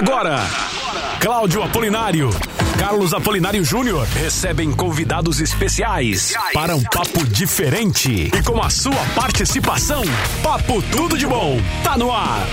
Agora, Cláudio Apolinário, Carlos Apolinário Júnior recebem convidados especiais para um papo diferente. E com a sua participação, Papo Tudo de Bom tá no ar.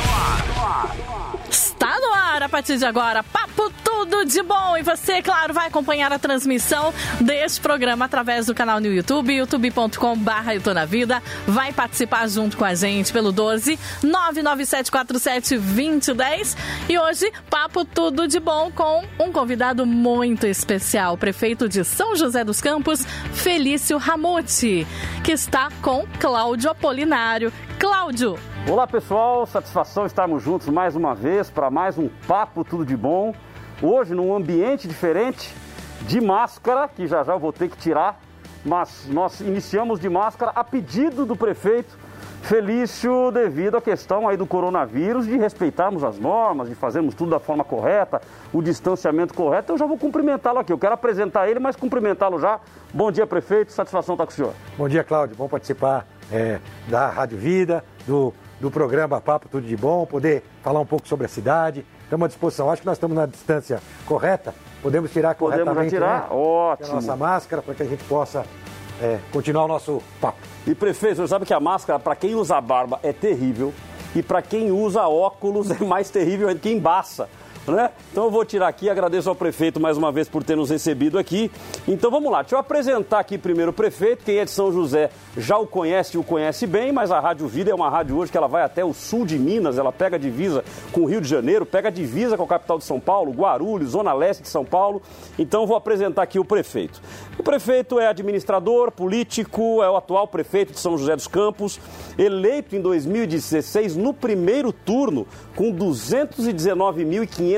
A partir de agora, Papo Tudo de Bom. E você, claro, vai acompanhar a transmissão deste programa através do canal no YouTube, youtube.com.br Eu Tô Na Vida. Vai participar junto com a gente pelo 12 99747 2010. E hoje, Papo Tudo de Bom com um convidado muito especial, o prefeito de São José dos Campos, Felício Ramute, que está com Cláudio Apolinário. Cláudio, Olá pessoal, satisfação estarmos juntos mais uma vez para mais um Papo Tudo de Bom. Hoje num ambiente diferente, de máscara, que já já eu vou ter que tirar, mas nós iniciamos de máscara a pedido do prefeito Felício devido à questão aí do coronavírus, de respeitarmos as normas, de fazermos tudo da forma correta, o distanciamento correto. Eu já vou cumprimentá-lo aqui. Eu quero apresentar ele, mas cumprimentá-lo já. Bom dia, prefeito. Satisfação estar com o senhor. Bom dia, Cláudio. Bom participar é, da Rádio Vida, do do programa Papo Tudo de Bom, poder falar um pouco sobre a cidade. Estamos à disposição. Acho que nós estamos na distância correta. Podemos tirar Podemos corretamente tirar? né? Ótimo. a nossa máscara para que a gente possa é, continuar o nosso papo. E prefeito, você sabe que a máscara, para quem usa barba, é terrível. E para quem usa óculos, é mais terrível ainda que embaça. Né? Então eu vou tirar aqui, agradeço ao prefeito mais uma vez por ter nos recebido aqui. Então vamos lá, deixa eu apresentar aqui primeiro o prefeito, quem é de São José já o conhece e o conhece bem, mas a Rádio Vida é uma rádio hoje que ela vai até o sul de Minas, ela pega divisa com o Rio de Janeiro, pega divisa com a capital de São Paulo, Guarulhos, Zona Leste de São Paulo. Então vou apresentar aqui o prefeito. O prefeito é administrador, político, é o atual prefeito de São José dos Campos, eleito em 2016 no primeiro turno com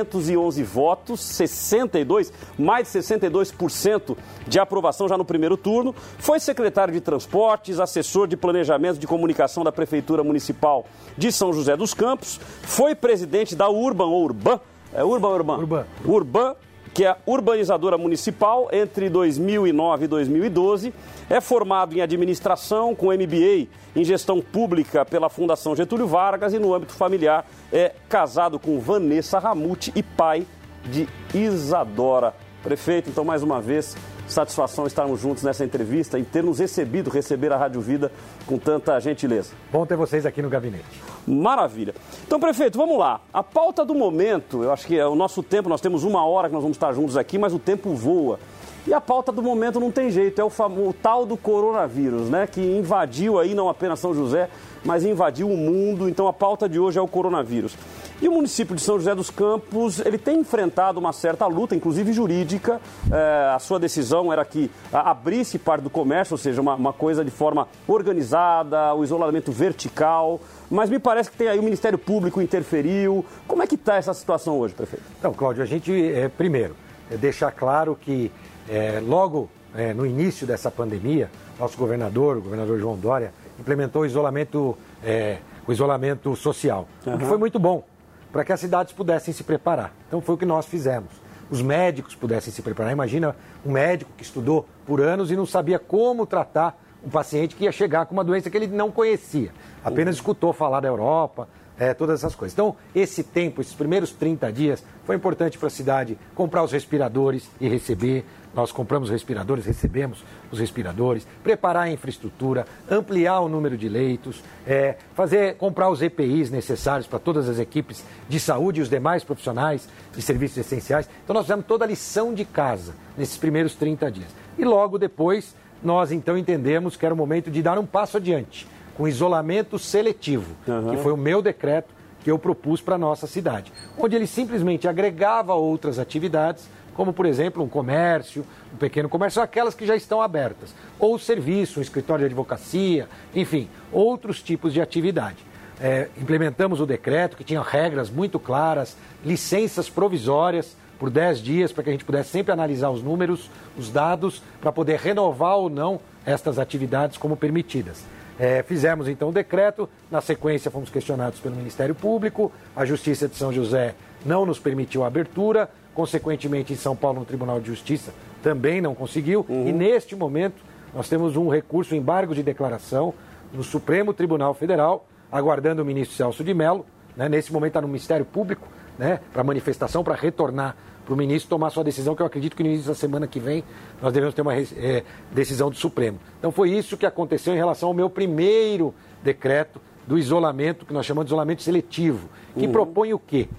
219.511 votos, 62, mais de 62% de aprovação já no primeiro turno. Foi secretário de Transportes, assessor de Planejamento de Comunicação da Prefeitura Municipal de São José dos Campos, foi presidente da Urban ou Urban, é Urban Urban? Urban. Urban que é urbanizadora municipal entre 2009 e 2012. É formado em administração com MBA em gestão pública pela Fundação Getúlio Vargas e no âmbito familiar é casado com Vanessa Ramute e pai de Isadora. Prefeito, então mais uma vez, satisfação estarmos juntos nessa entrevista e ter nos recebido, receber a Rádio Vida com tanta gentileza. Bom ter vocês aqui no gabinete. Maravilha. Então, prefeito, vamos lá. A pauta do momento, eu acho que é o nosso tempo, nós temos uma hora que nós vamos estar juntos aqui, mas o tempo voa. E a pauta do momento não tem jeito, é o, o tal do coronavírus, né? Que invadiu aí não apenas São José, mas invadiu o mundo. Então a pauta de hoje é o coronavírus. E o município de São José dos Campos, ele tem enfrentado uma certa luta, inclusive jurídica. É, a sua decisão era que abrisse parte do comércio, ou seja, uma, uma coisa de forma organizada, o isolamento vertical. Mas me parece que tem aí o Ministério Público interferiu. Como é que está essa situação hoje, prefeito? Então, Cláudio, a gente, é, primeiro, é deixar claro que é, logo é, no início dessa pandemia, nosso governador, o governador João Dória, implementou o isolamento, é, o isolamento social, uhum. o que foi muito bom para que as cidades pudessem se preparar. Então foi o que nós fizemos. Os médicos pudessem se preparar. Imagina um médico que estudou por anos e não sabia como tratar um paciente que ia chegar com uma doença que ele não conhecia, apenas escutou falar da Europa, é, todas essas coisas. Então, esse tempo, esses primeiros 30 dias, foi importante para a cidade comprar os respiradores e receber. Nós compramos respiradores, recebemos os respiradores, preparar a infraestrutura, ampliar o número de leitos, é, fazer, comprar os EPIs necessários para todas as equipes de saúde e os demais profissionais de serviços essenciais. Então, nós fizemos toda a lição de casa nesses primeiros 30 dias. E logo depois, nós então entendemos que era o momento de dar um passo adiante com isolamento seletivo, uhum. que foi o meu decreto que eu propus para a nossa cidade, onde ele simplesmente agregava outras atividades, como por exemplo um comércio, um pequeno comércio, aquelas que já estão abertas, ou serviço, um escritório de advocacia, enfim, outros tipos de atividade. É, implementamos o decreto que tinha regras muito claras, licenças provisórias por 10 dias para que a gente pudesse sempre analisar os números, os dados, para poder renovar ou não estas atividades como permitidas. É, fizemos então o decreto, na sequência fomos questionados pelo Ministério Público, a Justiça de São José não nos permitiu a abertura, consequentemente em São Paulo no Tribunal de Justiça também não conseguiu, uhum. e neste momento nós temos um recurso, embargo de declaração no Supremo Tribunal Federal, aguardando o ministro Celso de Mello, né, nesse momento está no Ministério Público, né, para manifestação, para retornar para o ministro tomar sua decisão, que eu acredito que no início da semana que vem nós devemos ter uma é, decisão do Supremo. Então foi isso que aconteceu em relação ao meu primeiro decreto do isolamento, que nós chamamos de isolamento seletivo, que uhum. propõe o quê?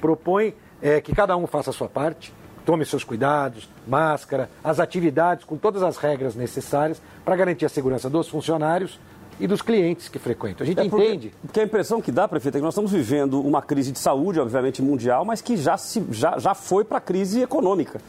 Propõe é, que cada um faça a sua parte, tome seus cuidados, máscara, as atividades com todas as regras necessárias para garantir a segurança dos funcionários e dos clientes que frequentam. A gente é porque, entende. Porque a impressão que dá, prefeito, é que nós estamos vivendo uma crise de saúde, obviamente mundial, mas que já, se, já, já foi para a crise econômica.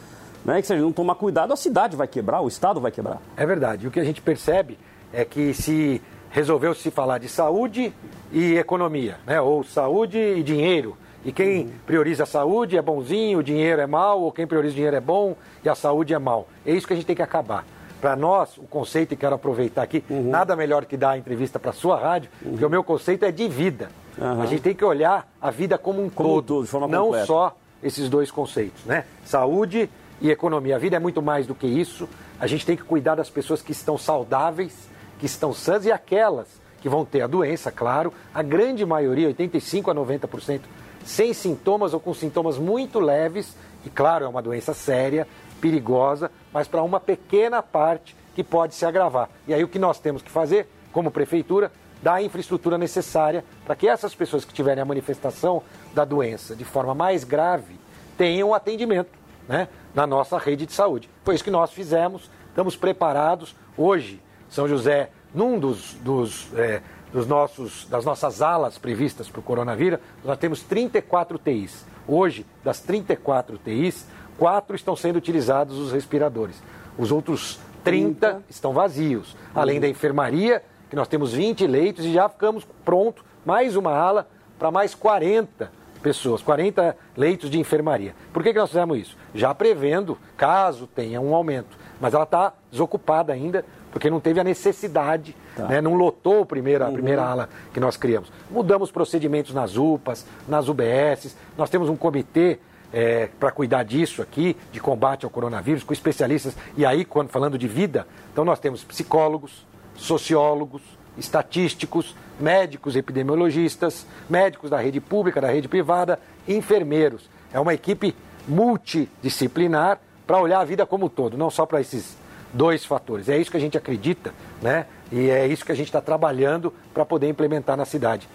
Né? Que se a gente não tomar cuidado, a cidade vai quebrar, o Estado vai quebrar. É verdade. O que a gente percebe é que se resolveu se falar de saúde e economia, né? ou saúde e dinheiro. E quem prioriza a saúde é bonzinho, o dinheiro é mal, ou quem prioriza o dinheiro é bom e a saúde é mal. É isso que a gente tem que acabar. Para nós, o conceito, e quero aproveitar aqui, uhum. nada melhor que dar a entrevista para a sua rádio, uhum. porque o meu conceito é de vida. Uhum. A gente tem que olhar a vida como um como todo, todo não completa. só esses dois conceitos, né? Saúde e economia. A vida é muito mais do que isso. A gente tem que cuidar das pessoas que estão saudáveis, que estão sãs e aquelas que vão ter a doença, claro. A grande maioria, 85 a 90%, sem sintomas ou com sintomas muito leves, e claro, é uma doença séria, perigosa, mas para uma pequena parte que pode se agravar. E aí o que nós temos que fazer, como prefeitura, dar a infraestrutura necessária para que essas pessoas que tiverem a manifestação da doença de forma mais grave tenham atendimento né, na nossa rede de saúde. Foi isso que nós fizemos, estamos preparados. Hoje, São José, num dos, dos, é, dos nossos, das nossas alas previstas para o coronavírus, nós temos 34 UTIs. Hoje, das 34 UTIs, quatro estão sendo utilizados os respiradores. Os outros 30, 30. estão vazios. Além da enfermaria, que nós temos 20 leitos e já ficamos pronto, mais uma ala para mais 40 pessoas, 40 leitos de enfermaria. Por que, que nós fizemos isso? Já prevendo, caso tenha um aumento. Mas ela está desocupada ainda, porque não teve a necessidade, tá. né? não lotou a primeira, a uhum. primeira ala que nós criamos. Mudamos procedimentos nas UPAs, nas UBSs, nós temos um comitê é, para cuidar disso aqui, de combate ao coronavírus, com especialistas. E aí, quando falando de vida, então nós temos psicólogos, sociólogos, estatísticos, médicos epidemiologistas, médicos da rede pública, da rede privada, enfermeiros. É uma equipe multidisciplinar para olhar a vida como um todo, não só para esses dois fatores. É isso que a gente acredita, né? E é isso que a gente está trabalhando para poder implementar na cidade.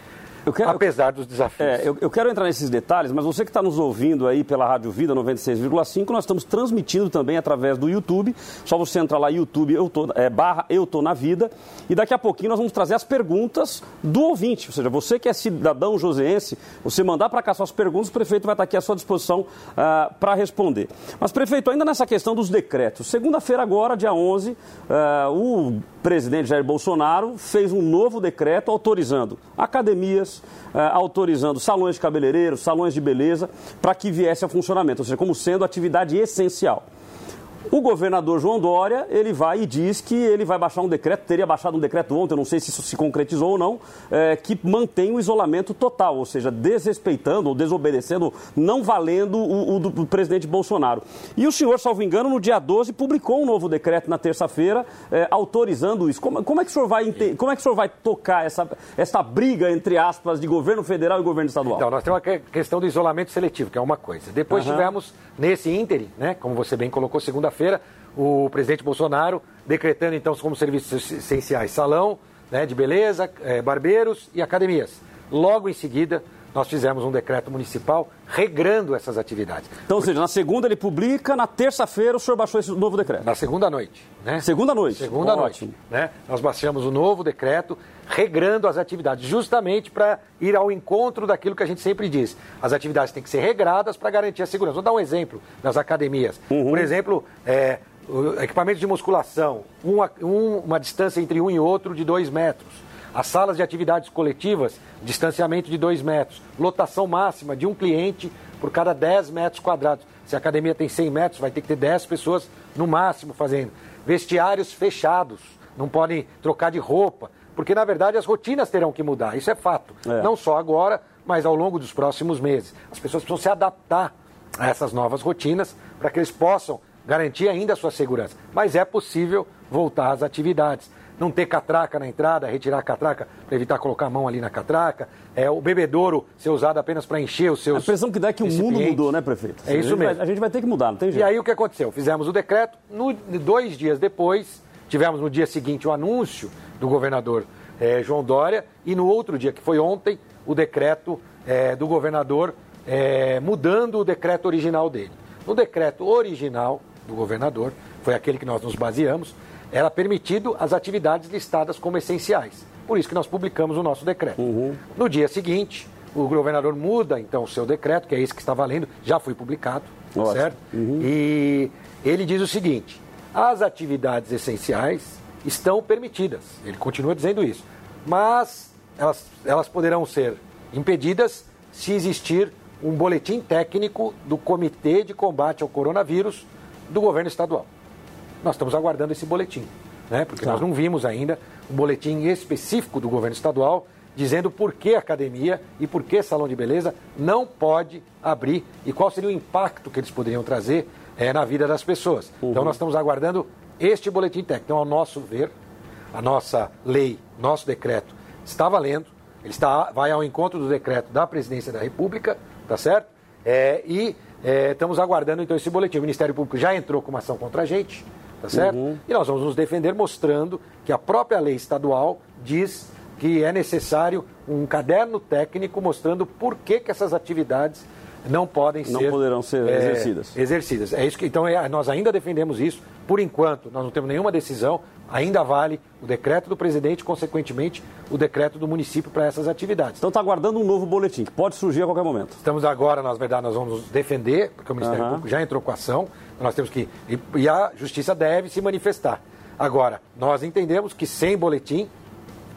Quero, apesar dos desafios. É, eu, eu, quero entrar nesses detalhes, mas você que está nos ouvindo aí pela Rádio Vida 96,5, nós estamos transmitindo também através do YouTube. Só você entrar lá, YouTube, eu tô, é, barra Eu Tô na Vida. E daqui a pouquinho nós vamos trazer as perguntas do ouvinte. Ou seja, você que é cidadão joseense, você mandar para cá suas perguntas, o prefeito vai estar aqui à sua disposição ah, para responder. Mas, prefeito, ainda nessa questão dos decretos. Segunda-feira agora, dia 11, uh, ah, o presidente Jair Bolsonaro fez um novo decreto autorizando academias, eh, autorizando salões de cabeleireiros, salões de beleza, para que viesse a funcionamento, ou seja, como sendo atividade essencial. O governador João Dória, ele vai e diz que ele vai baixar um decreto, teria baixado um decreto ontem, não sei se isso se concretizou ou não, é, que mantém o isolamento total, ou seja, desrespeitando ou desobedecendo, não valendo o, o do, presidente Bolsonaro. E o senhor, salvo engano, no dia 12, publicou um novo decreto na terça-feira, é, autorizando isso. Como, como, é que o senhor vai, como é que o senhor vai tocar essa, essa briga, entre aspas, de governo federal e governo estadual? Então, nós temos a questão do isolamento seletivo, que é uma coisa. Depois uhum. tivemos, nesse ínterim, né, como você bem colocou, segunda-feira, feira o presidente Bolsonaro decretando então como serviços essenciais salão né, de beleza, é, barbeiros e academias. Logo em seguida, nós fizemos um decreto municipal regrando essas atividades. Então, ou seja, na segunda ele publica, na terça-feira o senhor baixou esse novo decreto? Na segunda noite. Né? Segunda noite? Segunda Ótimo. noite. Né? Nós baixamos o novo decreto regrando as atividades, justamente para ir ao encontro daquilo que a gente sempre diz. As atividades têm que ser regradas para garantir a segurança. Vou dar um exemplo das academias. Uhum. Por exemplo, é, equipamentos de musculação, uma, um, uma distância entre um e outro de dois metros. As salas de atividades coletivas, distanciamento de dois metros. Lotação máxima de um cliente por cada 10 metros quadrados. Se a academia tem 100 metros, vai ter que ter 10 pessoas no máximo fazendo. Vestiários fechados, não podem trocar de roupa. Porque, na verdade, as rotinas terão que mudar, isso é fato. É. Não só agora, mas ao longo dos próximos meses. As pessoas precisam se adaptar a essas novas rotinas para que eles possam garantir ainda a sua segurança. Mas é possível voltar às atividades. Não ter catraca na entrada, retirar a catraca para evitar colocar a mão ali na catraca, é, o bebedouro ser usado apenas para encher os seus. A impressão que dá é que o mundo mudou, né, prefeito? É isso a mesmo. Vai, a gente vai ter que mudar, não tem jeito. E aí o que aconteceu? Fizemos o decreto, no, dois dias depois, tivemos no dia seguinte o anúncio do governador é, João Dória, e no outro dia, que foi ontem, o decreto é, do governador é, mudando o decreto original dele. No decreto original do governador, foi aquele que nós nos baseamos, era permitido as atividades listadas como essenciais. Por isso que nós publicamos o nosso decreto. Uhum. No dia seguinte, o governador muda então o seu decreto, que é esse que está valendo, já foi publicado, certo? Uhum. E ele diz o seguinte: as atividades essenciais estão permitidas. Ele continua dizendo isso. Mas elas, elas poderão ser impedidas se existir um boletim técnico do Comitê de Combate ao Coronavírus do governo estadual. Nós estamos aguardando esse boletim, né? porque tá. nós não vimos ainda um boletim específico do governo estadual dizendo por que academia e por que salão de beleza não pode abrir e qual seria o impacto que eles poderiam trazer é, na vida das pessoas. Uhum. Então nós estamos aguardando este boletim técnico. Então, ao nosso ver, a nossa lei, nosso decreto está valendo, ele está, vai ao encontro do decreto da presidência da República, tá certo? É, e é, estamos aguardando então esse boletim. O Ministério Público já entrou com uma ação contra a gente, tá certo? Uhum. E nós vamos nos defender mostrando que a própria lei estadual diz que é necessário um caderno técnico mostrando por que, que essas atividades não podem não ser. Não poderão ser é, exercidas. Exercidas. É isso que, então, é, nós ainda defendemos isso. Por enquanto, nós não temos nenhuma decisão. Ainda vale o decreto do presidente, consequentemente, o decreto do município para essas atividades. Então está aguardando um novo boletim, que pode surgir a qualquer momento. Estamos agora, na verdade, nós vamos nos defender, porque o Ministério uhum. Público já entrou com a ação. Nós temos que. E, a justiça deve se manifestar. Agora, nós entendemos que sem boletim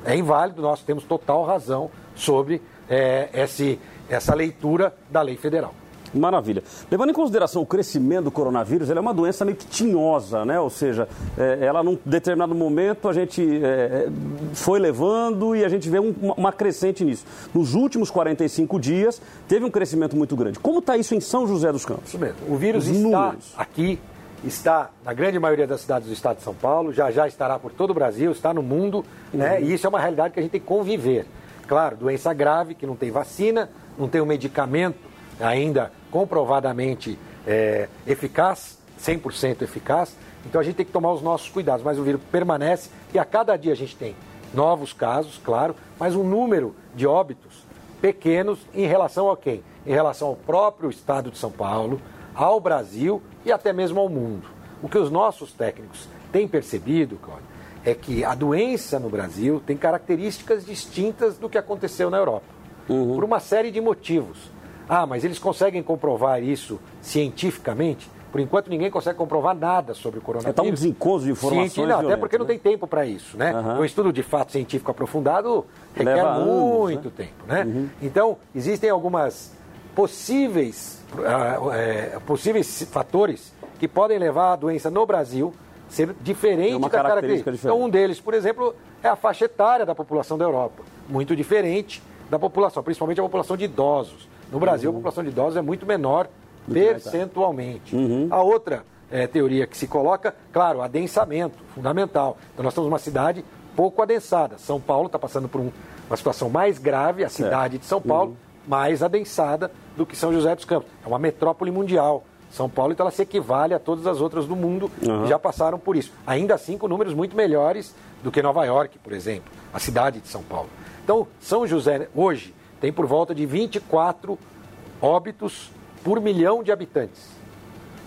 é inválido, nós temos total razão sobre é, esse, essa leitura da lei federal. Maravilha. Levando em consideração o crescimento do coronavírus, ela é uma doença meio que tinhosa, né? Ou seja, é, ela num determinado momento a gente é, foi levando e a gente vê um, uma crescente nisso. Nos últimos 45 dias teve um crescimento muito grande. Como está isso em São José dos Campos? Isso mesmo. O vírus Os está números. aqui, está na grande maioria das cidades do estado de São Paulo, já já estará por todo o Brasil, está no mundo, né? uhum. né? E isso é uma realidade que a gente tem que conviver. Claro, doença grave, que não tem vacina, não tem um medicamento ainda comprovadamente é, eficaz, 100% eficaz. Então a gente tem que tomar os nossos cuidados, mas o vírus permanece e a cada dia a gente tem novos casos, claro, mas um número de óbitos pequenos em relação a quem? Em relação ao próprio estado de São Paulo, ao Brasil e até mesmo ao mundo. O que os nossos técnicos têm percebido, Cláudio, é que a doença no Brasil tem características distintas do que aconteceu na Europa, uhum. por uma série de motivos. Ah, mas eles conseguem comprovar isso cientificamente? Por enquanto, ninguém consegue comprovar nada sobre o coronavírus. Está um desencontro de informações Cienti... não, Até porque né? não tem tempo para isso, né? Uhum. O estudo de fato científico aprofundado requer Leva muito anos, né? tempo, né? Uhum. Então, existem algumas possíveis, uh, é, possíveis fatores que podem levar a doença no Brasil ser diferente uma da característica. Diferente. Então, um deles, por exemplo, é a faixa etária da população da Europa, muito diferente da população, principalmente a população de idosos. No Brasil, uhum. a população de idosos é muito menor percentualmente. Uhum. A outra é, teoria que se coloca, claro, adensamento, fundamental. Então, nós estamos numa cidade pouco adensada. São Paulo está passando por um, uma situação mais grave, a cidade de São Paulo, uhum. mais adensada do que São José dos Campos. É uma metrópole mundial. São Paulo, então ela se equivale a todas as outras do mundo uhum. que já passaram por isso. Ainda assim, com números muito melhores do que Nova York, por exemplo, a cidade de São Paulo. Então, São José, hoje, tem por volta de 24 óbitos por milhão de habitantes.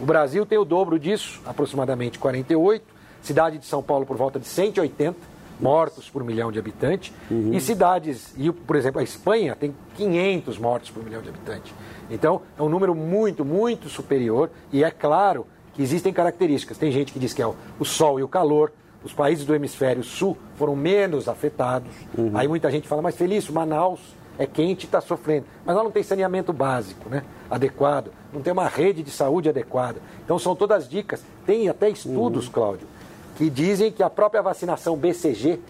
O Brasil tem o dobro disso, aproximadamente 48. Cidade de São Paulo por volta de 180 mortos por milhão de habitantes. Uhum. E cidades, e, por exemplo, a Espanha tem 500 mortos por milhão de habitantes. Então, é um número muito, muito superior. E é claro que existem características. Tem gente que diz que é o sol e o calor. Os países do hemisfério sul foram menos afetados. Uhum. Aí muita gente fala, mas Felício, Manaus é quente e está sofrendo. Mas lá não tem saneamento básico né, adequado, não tem uma rede de saúde adequada. Então são todas dicas. Tem até estudos, uhum. Cláudio, que dizem que a própria vacinação BCG,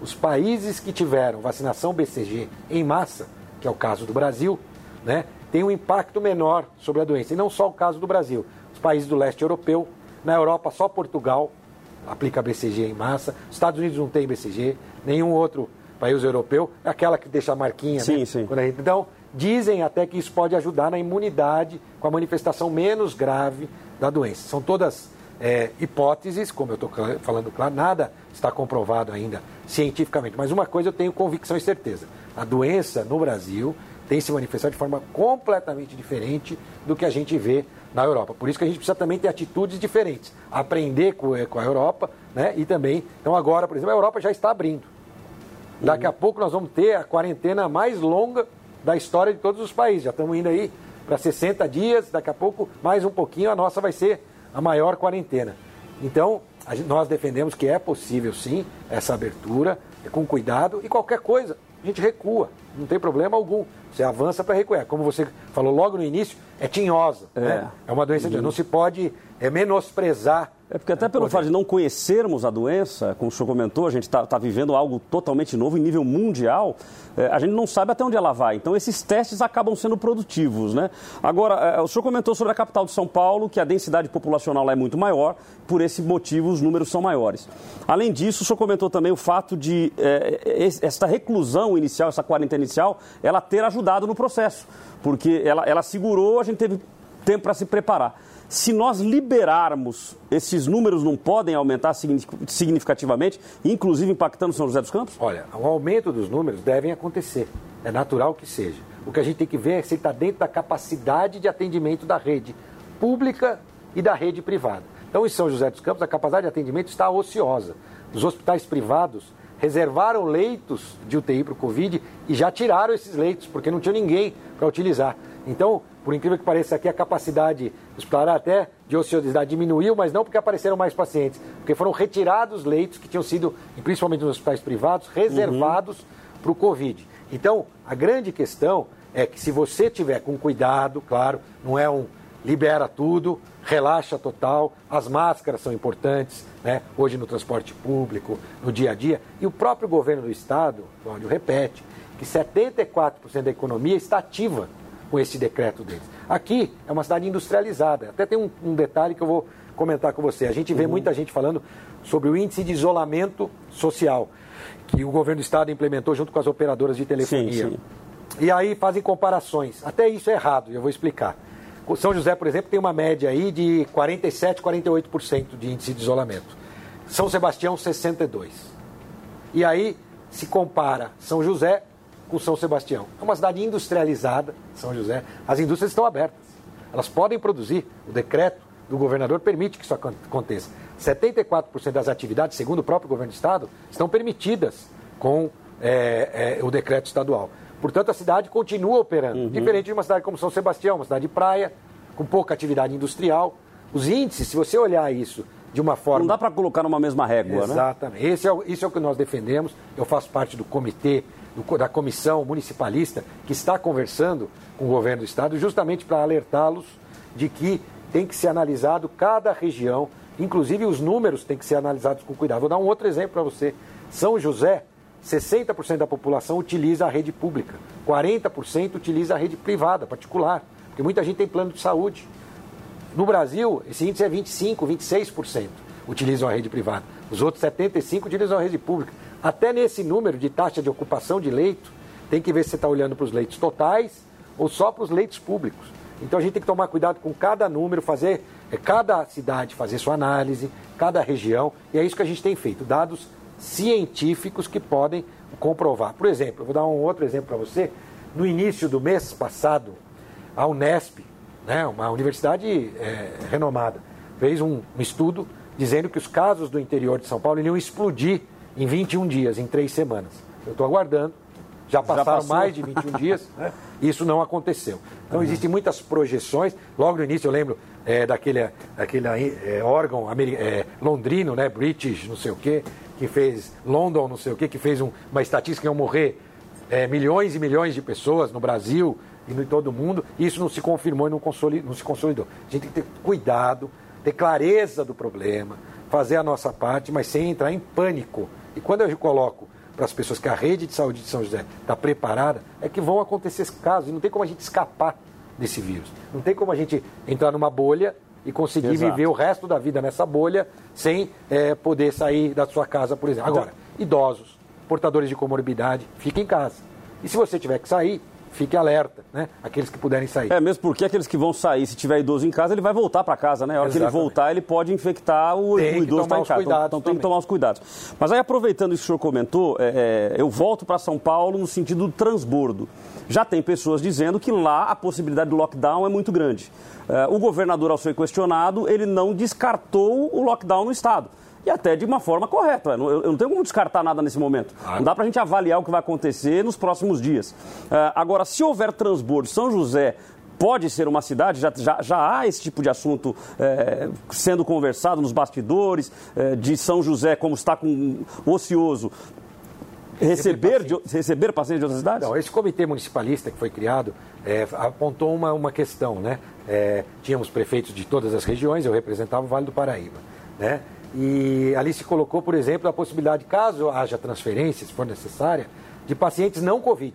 os países que tiveram vacinação BCG em massa, que é o caso do Brasil, né, tem um impacto menor sobre a doença. E não só o caso do Brasil. Os países do leste europeu, na Europa só Portugal aplica BCG em massa. Os Estados Unidos não tem BCG, nenhum outro país europeu, é aquela que deixa a marquinha. Sim, né? sim. Gente, então, dizem até que isso pode ajudar na imunidade com a manifestação menos grave da doença. São todas é, hipóteses, como eu estou falando claro, nada está comprovado ainda cientificamente. Mas uma coisa eu tenho convicção e certeza: a doença no Brasil tem se manifestado de forma completamente diferente do que a gente vê na Europa. Por isso que a gente precisa também ter atitudes diferentes, aprender com, com a Europa, né? E também, então agora, por exemplo, a Europa já está abrindo. Daqui a pouco nós vamos ter a quarentena mais longa da história de todos os países. Já estamos indo aí para 60 dias, daqui a pouco, mais um pouquinho, a nossa vai ser a maior quarentena. Então, gente, nós defendemos que é possível sim essa abertura, com cuidado e qualquer coisa, a gente recua, não tem problema algum. Você avança para recuar. Como você falou logo no início, é tinhosa. É, né? é uma doença uhum. Não se pode é, menosprezar é porque até pelo fato de não conhecermos a doença, como o senhor comentou, a gente está tá vivendo algo totalmente novo em nível mundial, é, a gente não sabe até onde ela vai. Então esses testes acabam sendo produtivos, né? Agora, é, o senhor comentou sobre a capital de São Paulo, que a densidade populacional lá é muito maior, por esse motivo os números são maiores. Além disso, o senhor comentou também o fato de é, essa reclusão inicial, essa quarentena inicial, ela ter ajudado no processo, porque ela, ela segurou, a gente teve tempo para se preparar. Se nós liberarmos, esses números não podem aumentar significativamente, inclusive impactando São José dos Campos? Olha, o aumento dos números devem acontecer. É natural que seja. O que a gente tem que ver é se está dentro da capacidade de atendimento da rede pública e da rede privada. Então, em São José dos Campos, a capacidade de atendimento está ociosa. Os hospitais privados reservaram leitos de UTI para o Covid e já tiraram esses leitos, porque não tinha ninguém para utilizar. Então, por incrível que pareça, aqui a capacidade hospitalar até de ociosidade diminuiu, mas não porque apareceram mais pacientes, porque foram retirados leitos que tinham sido, principalmente nos hospitais privados, reservados uhum. para o Covid. Então, a grande questão é que se você tiver com cuidado, claro, não é um libera tudo, relaxa total, as máscaras são importantes, né? hoje no transporte público, no dia a dia, e o próprio governo do estado, Cláudio, repete que 74% da economia está ativa com esse decreto deles. Aqui é uma cidade industrializada. Até tem um, um detalhe que eu vou comentar com você. A gente vê uhum. muita gente falando sobre o índice de isolamento social que o governo do estado implementou junto com as operadoras de telefonia. Sim, sim. E aí fazem comparações. Até isso é errado, eu vou explicar. São José, por exemplo, tem uma média aí de 47, 48% de índice de isolamento. São Sebastião, 62. E aí se compara São José com São Sebastião. É uma cidade industrializada, São José. As indústrias estão abertas. Elas podem produzir. O decreto do governador permite que isso aconteça. 74% das atividades, segundo o próprio governo do Estado, estão permitidas com é, é, o decreto estadual. Portanto, a cidade continua operando. Uhum. Diferente de uma cidade como São Sebastião, uma cidade de praia, com pouca atividade industrial. Os índices, se você olhar isso de uma forma. Não dá para colocar numa mesma régua, Exatamente. né? Exatamente. Esse é, isso é o que nós defendemos. Eu faço parte do comitê do, da comissão municipalista que está conversando com o governo do estado, justamente para alertá-los de que tem que ser analisado cada região, inclusive os números têm que ser analisados com cuidado. Vou dar um outro exemplo para você. São José, 60% da população utiliza a rede pública, 40% utiliza a rede privada, particular, porque muita gente tem plano de saúde. No Brasil, esse índice é 25%, 26% utilizam a rede privada. Os outros 75% utilizam a rede pública. Até nesse número de taxa de ocupação de leito, tem que ver se você está olhando para os leitos totais ou só para os leitos públicos. Então a gente tem que tomar cuidado com cada número, fazer é, cada cidade fazer sua análise, cada região, e é isso que a gente tem feito, dados científicos que podem comprovar. Por exemplo, eu vou dar um outro exemplo para você. No início do mês passado, a Unesp, né, uma universidade é, renomada, fez um, um estudo dizendo que os casos do interior de São Paulo iriam explodir em 21 dias, em três semanas. Eu estou aguardando. Já passaram Já mais de 21 dias, né? isso não aconteceu. Então, uhum. existem muitas projeções. Logo no início, eu lembro é, daquele, daquele é, órgão é, londrino, né? British, não sei o quê, que fez, London, não sei o quê, que fez um, uma estatística que iam morrer é, milhões e milhões de pessoas no Brasil e em todo o mundo. E isso não se confirmou e não, não se consolidou. A gente tem que ter cuidado, ter clareza do problema, fazer a nossa parte, mas sem entrar em pânico e quando eu coloco para as pessoas que a rede de saúde de São José está preparada, é que vão acontecer esses casos. E não tem como a gente escapar desse vírus. Não tem como a gente entrar numa bolha e conseguir Exato. viver o resto da vida nessa bolha sem é, poder sair da sua casa, por exemplo. Agora, idosos, portadores de comorbidade, fiquem em casa. E se você tiver que sair, fique alerta, né? Aqueles que puderem sair. É, mesmo porque aqueles que vão sair, se tiver idoso em casa, ele vai voltar para casa, né? A hora que ele voltar, ele pode infectar o, Tem o idoso que tomar está em os casa. cuidados então tem que tomar os cuidados. Mas aí, aproveitando isso que o senhor comentou, é, é, eu volto para São Paulo no sentido do transbordo. Já tem pessoas dizendo que lá a possibilidade de lockdown é muito grande. É, o governador, ao ser questionado, ele não descartou o lockdown no estado. E até de uma forma correta. Eu não- tenho como descartar nada nesse momento. Não dá para a gente avaliar o que vai acontecer nos próximos dias. É, agora, se houver transbordo, São José pode ser uma cidade, já, já, já há esse tipo de assunto é, sendo conversado nos bastidores, é, de São José, como está com ocioso, receber, de, receber pacientes de outras cidades? Não, esse comitê municipalista que foi criado é, apontou uma, uma questão, né? Tínhamos prefeitos de todas as regiões, eu representava o Vale do Paraíba, né? E ali se colocou, por exemplo, a possibilidade, caso haja transferência, se for necessária, de pacientes não Covid,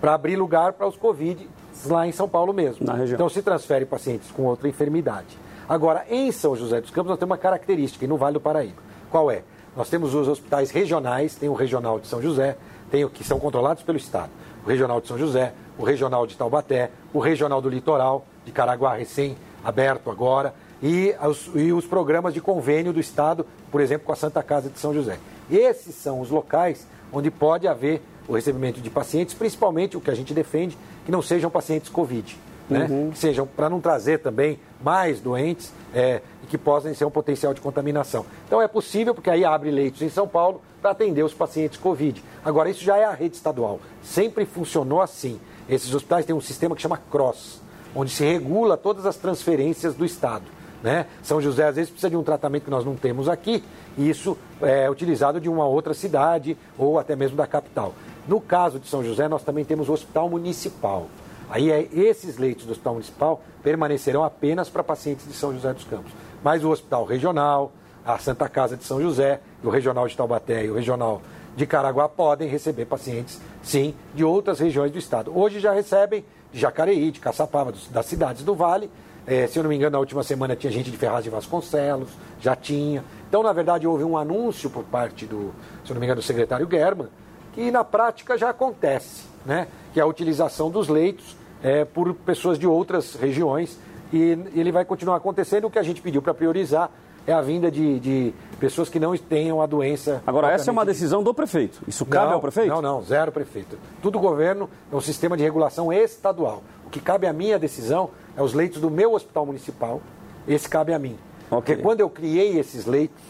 para abrir lugar para os Covid lá em São Paulo mesmo. Na região. Então se transfere pacientes com outra enfermidade. Agora, em São José dos Campos, nós temos uma característica, e no Vale do Paraíba. Qual é? Nós temos os hospitais regionais, tem o Regional de São José, tem o que são controlados pelo Estado. O Regional de São José, o Regional de Taubaté, o Regional do Litoral, de Caraguá, recém-aberto agora, e os, e os programas de convênio do Estado, por exemplo, com a Santa Casa de São José. Esses são os locais onde pode haver o recebimento de pacientes, principalmente o que a gente defende, que não sejam pacientes Covid. Né? Que sejam para não trazer também mais doentes é, e que possam ser um potencial de contaminação. Então é possível, porque aí abre leitos em São Paulo para atender os pacientes Covid. Agora, isso já é a rede estadual. Sempre funcionou assim. Esses hospitais têm um sistema que chama CROSS, onde se regula todas as transferências do Estado. Né? São José, às vezes, precisa de um tratamento que nós não temos aqui, e isso é utilizado de uma outra cidade ou até mesmo da capital. No caso de São José, nós também temos o Hospital Municipal. Aí é, esses leitos do Hospital Municipal permanecerão apenas para pacientes de São José dos Campos. Mas o Hospital Regional, a Santa Casa de São José, o Regional de Taubaté e o Regional de Caraguá podem receber pacientes, sim, de outras regiões do estado. Hoje já recebem de Jacareí, de Caçapava, das cidades do Vale. Eh, se eu não me engano, na última semana tinha gente de Ferraz de Vasconcelos, já tinha. Então, na verdade, houve um anúncio por parte do, se eu não me engano, do secretário German, que na prática já acontece, né? que é a utilização dos leitos eh, por pessoas de outras regiões e ele vai continuar acontecendo. O que a gente pediu para priorizar é a vinda de, de pessoas que não tenham a doença. Agora, essa é uma decisão do prefeito. Isso cabe não, ao prefeito? Não, não, zero prefeito. Tudo governo é um sistema de regulação estadual. O que cabe à minha decisão é os leitos do meu hospital municipal. Esse cabe a mim. Ok. Porque quando eu criei esses leitos,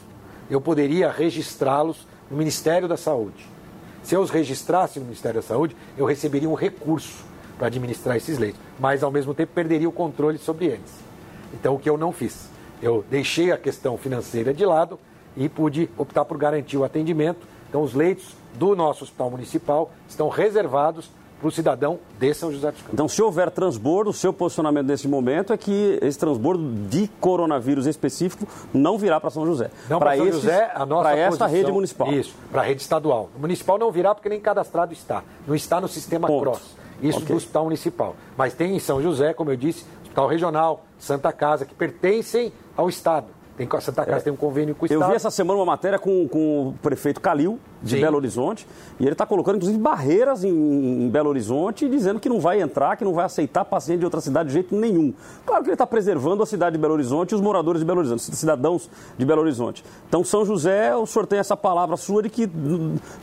eu poderia registrá-los no Ministério da Saúde. Se eu os registrasse no Ministério da Saúde, eu receberia um recurso para administrar esses leitos, mas ao mesmo tempo perderia o controle sobre eles. Então, o que eu não fiz? Eu deixei a questão financeira de lado e pude optar por garantir o atendimento. Então, os leitos do nosso hospital municipal estão reservados para o cidadão de São José dos Campos. Então, se houver transbordo, o seu posicionamento nesse momento é que esse transbordo de coronavírus específico não virá para São José. Não para São esses- José, a nossa Para esta rede municipal. Isso, para a rede estadual. O municipal não virá porque nem cadastrado está. Não está no sistema Ponto. CROSS. Isso Ok. do hospital municipal. Mas tem em São José, como eu disse, hospital regional, Santa Casa, que pertencem ao Estado. Tem, Santa Casa tem um convênio com o É. Eu Estado. vi essa semana uma matéria com, com o prefeito Calil, de Sim. Belo Horizonte, e ele está colocando, inclusive, barreiras em, em Belo Horizonte, dizendo que não vai entrar, que não vai aceitar paciente de outra cidade de jeito nenhum. Claro que ele está preservando a cidade de Belo Horizonte e os moradores de Belo Horizonte, os cidadãos de Belo Horizonte. Então, São José, o senhor tem essa palavra sua de que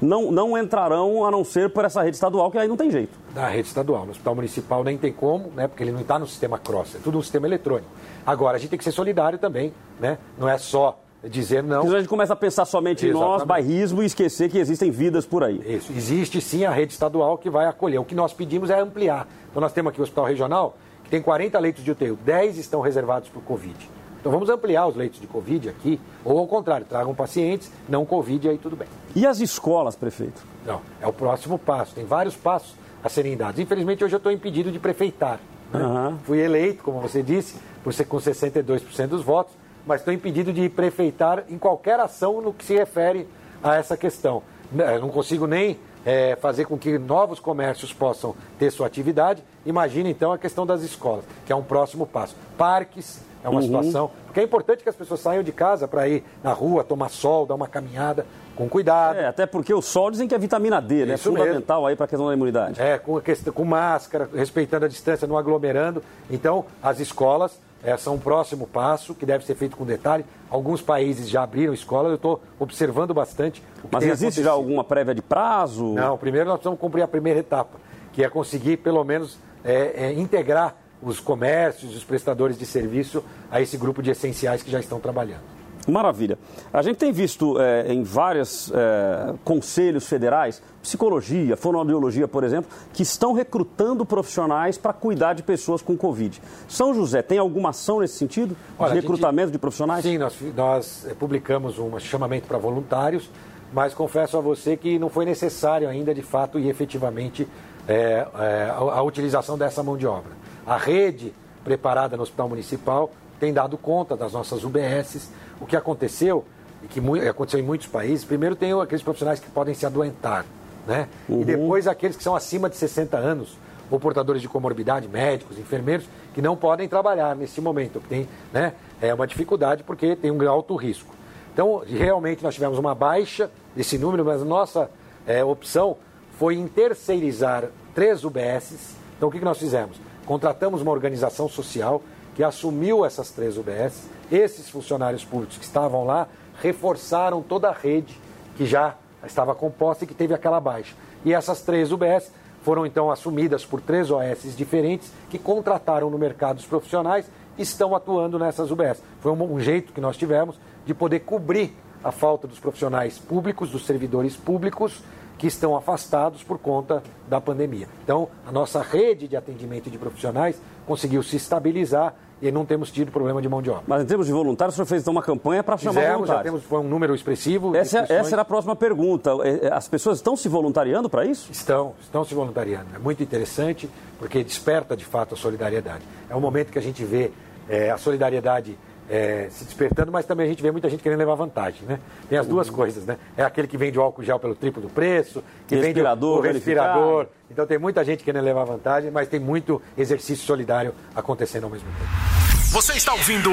não, não entrarão a não ser por essa rede estadual, que aí não tem jeito. da rede estadual. No hospital municipal nem tem como, né? Porque ele não está no sistema cross, é tudo um sistema eletrônico. Agora, a gente tem que ser solidário também, né? Não é só dizer não. Porque a gente começa a pensar somente em nós, bairrismo, e esquecer que existem vidas por aí. Isso. Existe sim a rede estadual que vai acolher. O que nós pedimos é ampliar. Então nós temos aqui o hospital regional, que tem 40 leitos de UTI, 10 estão reservados para o Covid. Então vamos ampliar os leitos de Covid aqui, ou ao contrário, tragam pacientes, não Covid, aí tudo bem. E as escolas, prefeito? Não, é o próximo passo. Tem vários passos a serem dados. Infelizmente, hoje eu estou impedido de prefeitar. né? Aham. Fui eleito, como você disse, por ser com 62% dos votos, mas estou impedido de prefeitar em qualquer ação no que se refere a essa questão. Né, Eu não consigo nem é, fazer com que novos comércios possam ter sua atividade. Imagine então a questão das escolas, que é um próximo passo. Parques é uma uhum. situação. Porque é importante que as pessoas saiam de casa para ir na rua, tomar sol, dar uma caminhada com cuidado. É, até porque o sol dizem que é vitamina D, né? É fundamental mesmo. aí para a questão da imunidade. É, com, questão, com máscara, respeitando a distância, não aglomerando. Então, as escolas é, são um próximo passo que deve ser feito com detalhe. Alguns países já abriram escolas, eu estou observando bastante. Mas existe acontecido. já alguma prévia de prazo? Não, primeiro nós precisamos cumprir a primeira etapa, que é conseguir pelo menos é, é, integrar os comércios, os prestadores de serviço a esse grupo de essenciais que já estão trabalhando. Maravilha. A gente tem visto é, em vários é, conselhos federais, psicologia, fonoaudiologia, por exemplo, que estão recrutando profissionais para cuidar de pessoas com Covid. São José, tem alguma ação nesse sentido? Olha, de recrutamento gente, de profissionais? Sim, nós, nós é, publicamos um chamamento para voluntários, mas confesso a você que não foi necessário ainda, de fato e efetivamente, é, é, a, a utilização dessa mão de obra. A rede preparada no Hospital Municipal tem dado conta das nossas UBSs. O que aconteceu, e que aconteceu em muitos países, primeiro tem aqueles profissionais que podem se adoentar, né? Uhum. E depois aqueles que são acima de 60 anos, ou portadores de comorbidade, médicos, enfermeiros, que não podem trabalhar nesse momento, tem né, é uma dificuldade porque tem um alto risco. Então, realmente nós tivemos uma baixa desse número, mas a nossa é, opção foi em terceirizar três UBSs. Então, o que, que nós fizemos? Contratamos uma organização social que assumiu essas três UBS, esses funcionários públicos que estavam lá reforçaram toda a rede que já estava composta e que teve aquela baixa. E essas três UBS foram então assumidas por três OS diferentes que contrataram no mercado os profissionais e estão atuando nessas UBS. Foi um, um jeito que nós tivemos de poder cobrir a falta dos profissionais públicos, dos servidores públicos que estão afastados por conta da pandemia. Então, a nossa rede de atendimento de profissionais conseguiu se estabilizar e não temos tido problema de mão de obra. Mas em termos de voluntários, o senhor fez então uma campanha para chamar Fizemos, voluntários? já temos foi um número expressivo. Essa, essa era a próxima pergunta. É, é, as pessoas estão se voluntariando para isso? Estão, estão se voluntariando. É muito interessante porque desperta de fato a solidariedade. É um momento que a gente vê é, a solidariedade é, se despertando, mas também a gente vê muita gente querendo levar vantagem, né? Tem as duas uhum. coisas, né? É aquele que vende o álcool gel pelo triplo do preço, que respirador, vende o, o respirador. Então tem muita gente querendo levar vantagem, mas tem muito exercício solidário acontecendo ao mesmo tempo. Você está ouvindo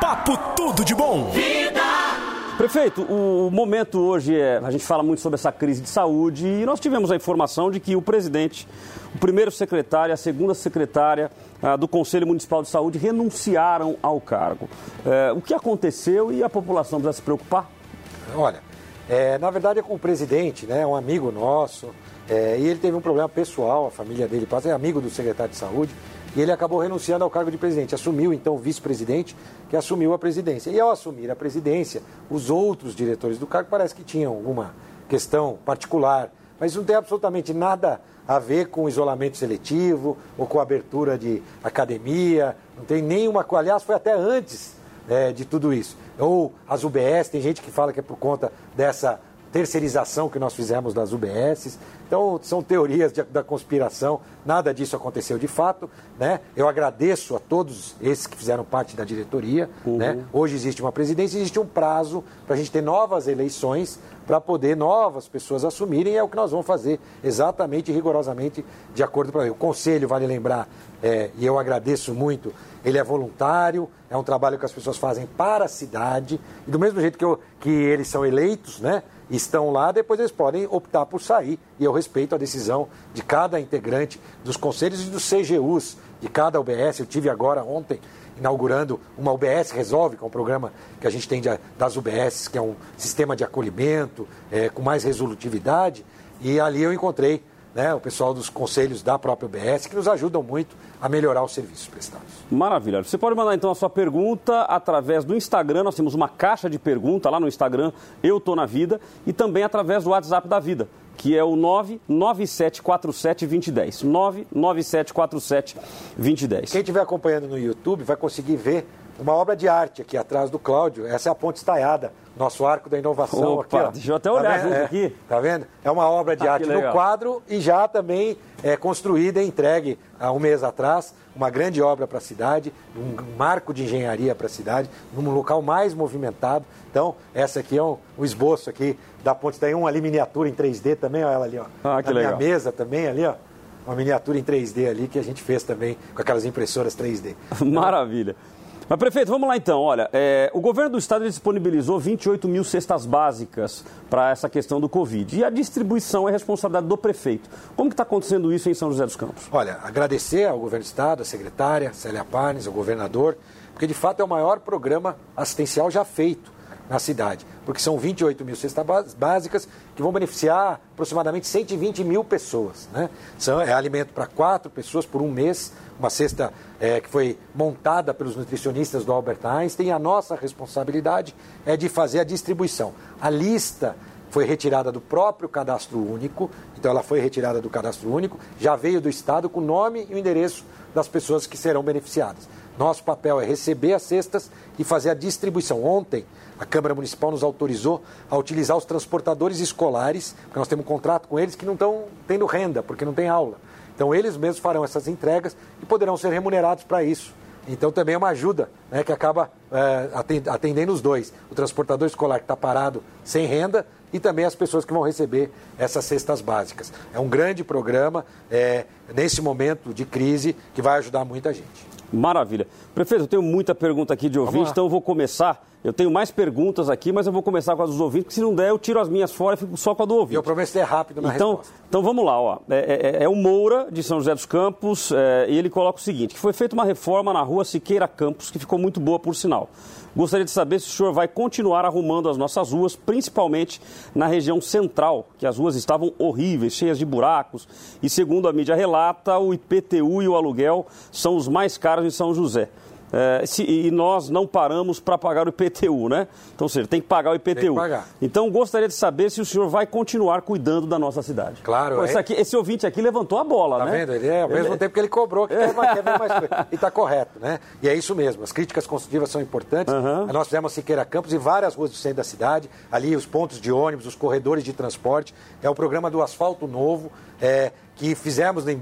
Papo Tudo de Bom. Vida! Prefeito, o momento hoje é. A gente fala muito sobre essa crise de saúde e nós tivemos a informação de que o presidente, o primeiro secretário e a segunda secretária ah, do Conselho Municipal de Saúde renunciaram ao cargo. É, o que aconteceu e a população precisa se preocupar? Olha, é, na verdade é com o presidente, né, um amigo nosso, é, e ele teve um problema pessoal, a família dele passa, é amigo do secretário de saúde, e ele acabou renunciando ao cargo de presidente. Assumiu então o vice-presidente, que assumiu a presidência. E ao assumir a presidência, os outros diretores do cargo parece que tinham alguma questão particular, mas não tem absolutamente nada a ver com isolamento seletivo ou com abertura de academia, não tem nenhuma. Aliás, foi até antes é, de tudo isso. Ou as UBS, tem gente que fala que é por conta dessa terceirização que nós fizemos das UBSs. Então, são teorias de, da conspiração, nada disso aconteceu de fato. Né? Eu agradeço a todos esses que fizeram parte da diretoria. Uhum. Né? Hoje existe uma presidência, existe um prazo para a gente ter novas eleições, para poder novas pessoas assumirem, é o que nós vamos fazer exatamente e rigorosamente de acordo com o Conselho, vale lembrar, é, e eu agradeço muito, ele é voluntário, é um trabalho que as pessoas fazem para a cidade, e do mesmo jeito que, eu, que eles são eleitos, né? Estão lá, depois eles podem optar por sair. E eu respeito a decisão de cada integrante dos conselhos e dos CGUs de cada UBS. Eu tive agora ontem inaugurando uma UBS Resolve, que é um programa que a gente tem de, das UBS, que é um sistema de acolhimento é, com mais resolutividade. E ali eu encontrei né, o pessoal dos conselhos da própria UBS, que nos ajudam muito a melhorar os serviços prestados. Maravilha. Você pode mandar então a sua pergunta através do Instagram, nós temos uma caixa de pergunta lá no Instagram, Eu Tô Na Vida, e também através do WhatsApp da Vida, que é o 997472010. 997472010. Quem estiver acompanhando no YouTube vai conseguir ver uma obra de arte aqui atrás do Cláudio. Essa é a ponte estaiada nosso arco da inovação Opa, aqui, ó. deixa eu até olhar tá junto é, aqui. Tá vendo? É uma obra de Ah, arte no quadro e já também é construída e entregue há um mês atrás. Uma grande obra para a cidade, um marco de engenharia para a cidade, num local mais movimentado. Então, essa aqui é um, um esboço aqui da ponte. Tem uma ali miniatura em 3D também, olha ela ali, ó. Ah, que Na legal. minha mesa também ali, ó. Uma miniatura em 3D ali que a gente fez também com aquelas impressoras 3D. Maravilha. Mas, prefeito, vamos lá então. Olha, é, o governo do estado disponibilizou 28 mil cestas básicas para essa questão do Covid. E a distribuição é responsabilidade do prefeito. Como que está acontecendo isso em São José dos Campos? Olha, agradecer ao governo do estado, à secretária Célia Parnes, ao governador, porque de fato é o maior programa assistencial já feito na cidade. Porque são 28 mil cestas bás- básicas que vão beneficiar aproximadamente 120 mil pessoas. Né? São, é alimento para quatro pessoas por um mês, uma cesta é, que foi montada pelos nutricionistas do Albert Einstein. A nossa responsabilidade é de fazer a distribuição. A lista foi retirada do próprio cadastro único, então ela foi retirada do cadastro único, já veio do Estado com o nome e o endereço das pessoas que serão beneficiadas. Nosso papel é receber as cestas e fazer a distribuição. Ontem, a Câmara Municipal nos autorizou a utilizar os transportadores escolares, porque nós temos um contrato com eles que não estão tendo renda, porque não tem aula. Então, eles mesmos farão essas entregas e poderão ser remunerados para isso. Então também é uma ajuda né, que acaba é, aten- atendendo os dois. O transportador escolar que está parado sem renda e também as pessoas que vão receber essas cestas básicas. É um grande programa é, nesse momento de crise que vai ajudar muita gente. Maravilha. Prefeito, eu tenho muita pergunta aqui de ouvinte, então eu vou começar. Eu tenho mais perguntas aqui, mas eu vou começar com as dos ouvintes, porque se não der, eu tiro as minhas fora e fico só com a do ouvinte. eu prometo ser rápido na Então, resposta. então vamos lá, ó. É, é- é o Moura, de São José dos Campos, é, e ele coloca o seguinte: que foi feita uma reforma na rua Siqueira Campos, que ficou muito boa, por sinal. Gostaria de saber se o senhor vai continuar arrumando as nossas ruas, principalmente na região central, que as ruas estavam horríveis, cheias de buracos. E segundo a mídia relata, o IPTU e o aluguel são os mais caros em São José. É, se- e nós não paramos para pagar o IPTU, né? Então, ou seja, tem que pagar o IPTU. Tem que pagar. Então, gostaria de saber se o senhor vai continuar cuidando da nossa cidade. Claro, Pô, é. esse, aqui- esse ouvinte aqui levantou a bola, Tá né? vendo? Ele é ao mesmo tempo que ele cobrou, que quer, mais- quer ver mais coisa. E está correto, né? E é isso mesmo. As críticas construtivas são importantes. Aham. Nós fizemos Siqueira Campos e várias ruas do centro da cidade, ali os pontos de ônibus, os corredores de transporte. É o programa do Asfalto Novo, é, que fizemos em,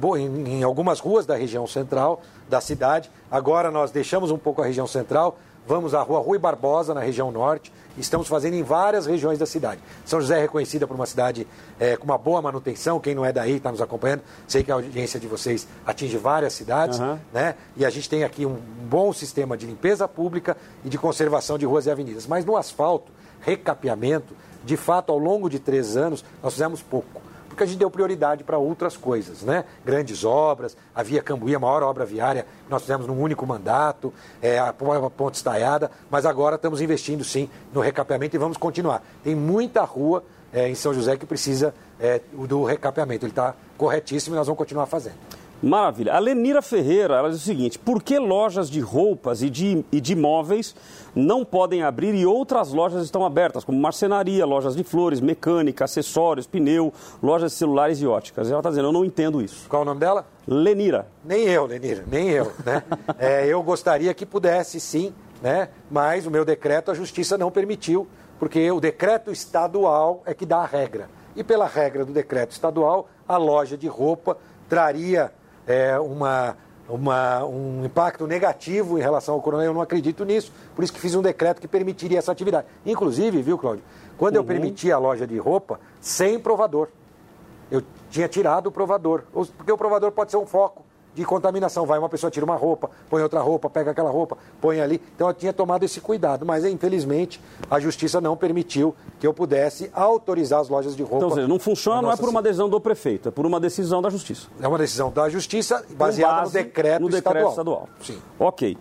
em- algumas ruas da região central da cidade. Agora nós deixamos um pouco a região central, vamos à rua Rui Barbosa, na região norte. Estamos fazendo em várias regiões da cidade. São José é reconhecida por uma cidade é, com uma boa manutenção. Quem não é daí está nos acompanhando. Sei que a audiência de vocês atinge várias cidades. Aham. Né? E a gente tem aqui um bom sistema de limpeza pública e de conservação de ruas e avenidas. Mas no asfalto, recapeamento, de fato, ao longo de três anos, nós fizemos pouco. Porque a gente deu prioridade para outras coisas, né? Grandes obras, a Via Cambuí, a maior obra viária que nós fizemos num único mandato, é, a po- a Ponte Estaiada, mas agora estamos investindo sim no recapeamento e vamos continuar. Tem muita rua é, em São José que precisa é, do recapeamento. Ele está corretíssimo e nós vamos continuar fazendo. Maravilha. A Lenira Ferreira, ela diz o seguinte: por que lojas de roupas e de, e de móveis não podem abrir e outras lojas estão abertas, como marcenaria, lojas de flores, mecânica, acessórios, pneu, lojas de celulares e óticas? Ela está dizendo, eu não entendo isso. Qual o nome dela? Lenira. Nem eu, Lenira, nem eu. Né? É, eu gostaria que pudesse sim, né? mas o meu decreto a justiça não permitiu, porque o decreto estadual é que dá a regra. E pela regra do decreto estadual, a loja de roupa traria é, uma, uma- um impacto negativo em relação ao coronavírus. Eu não acredito nisso, por isso que fiz um decreto que permitiria essa atividade. Inclusive, viu, Cláudio, quando eu permiti a loja de roupa sem provador. Eu tinha tirado o provador, porque o provador pode ser um foco de contaminação. Vai uma pessoa tira uma roupa, põe outra roupa, pega aquela roupa, põe ali. Então eu tinha tomado esse cuidado, mas infelizmente a justiça não permitiu que eu pudesse autorizar as lojas de roupa. Então, ou seja, não funciona, na não é por uma decisão do prefeito, é por uma decisão da justiça. É uma decisão da justiça baseada no base decreto, no decreto estadual. estadual. Sim. Ok.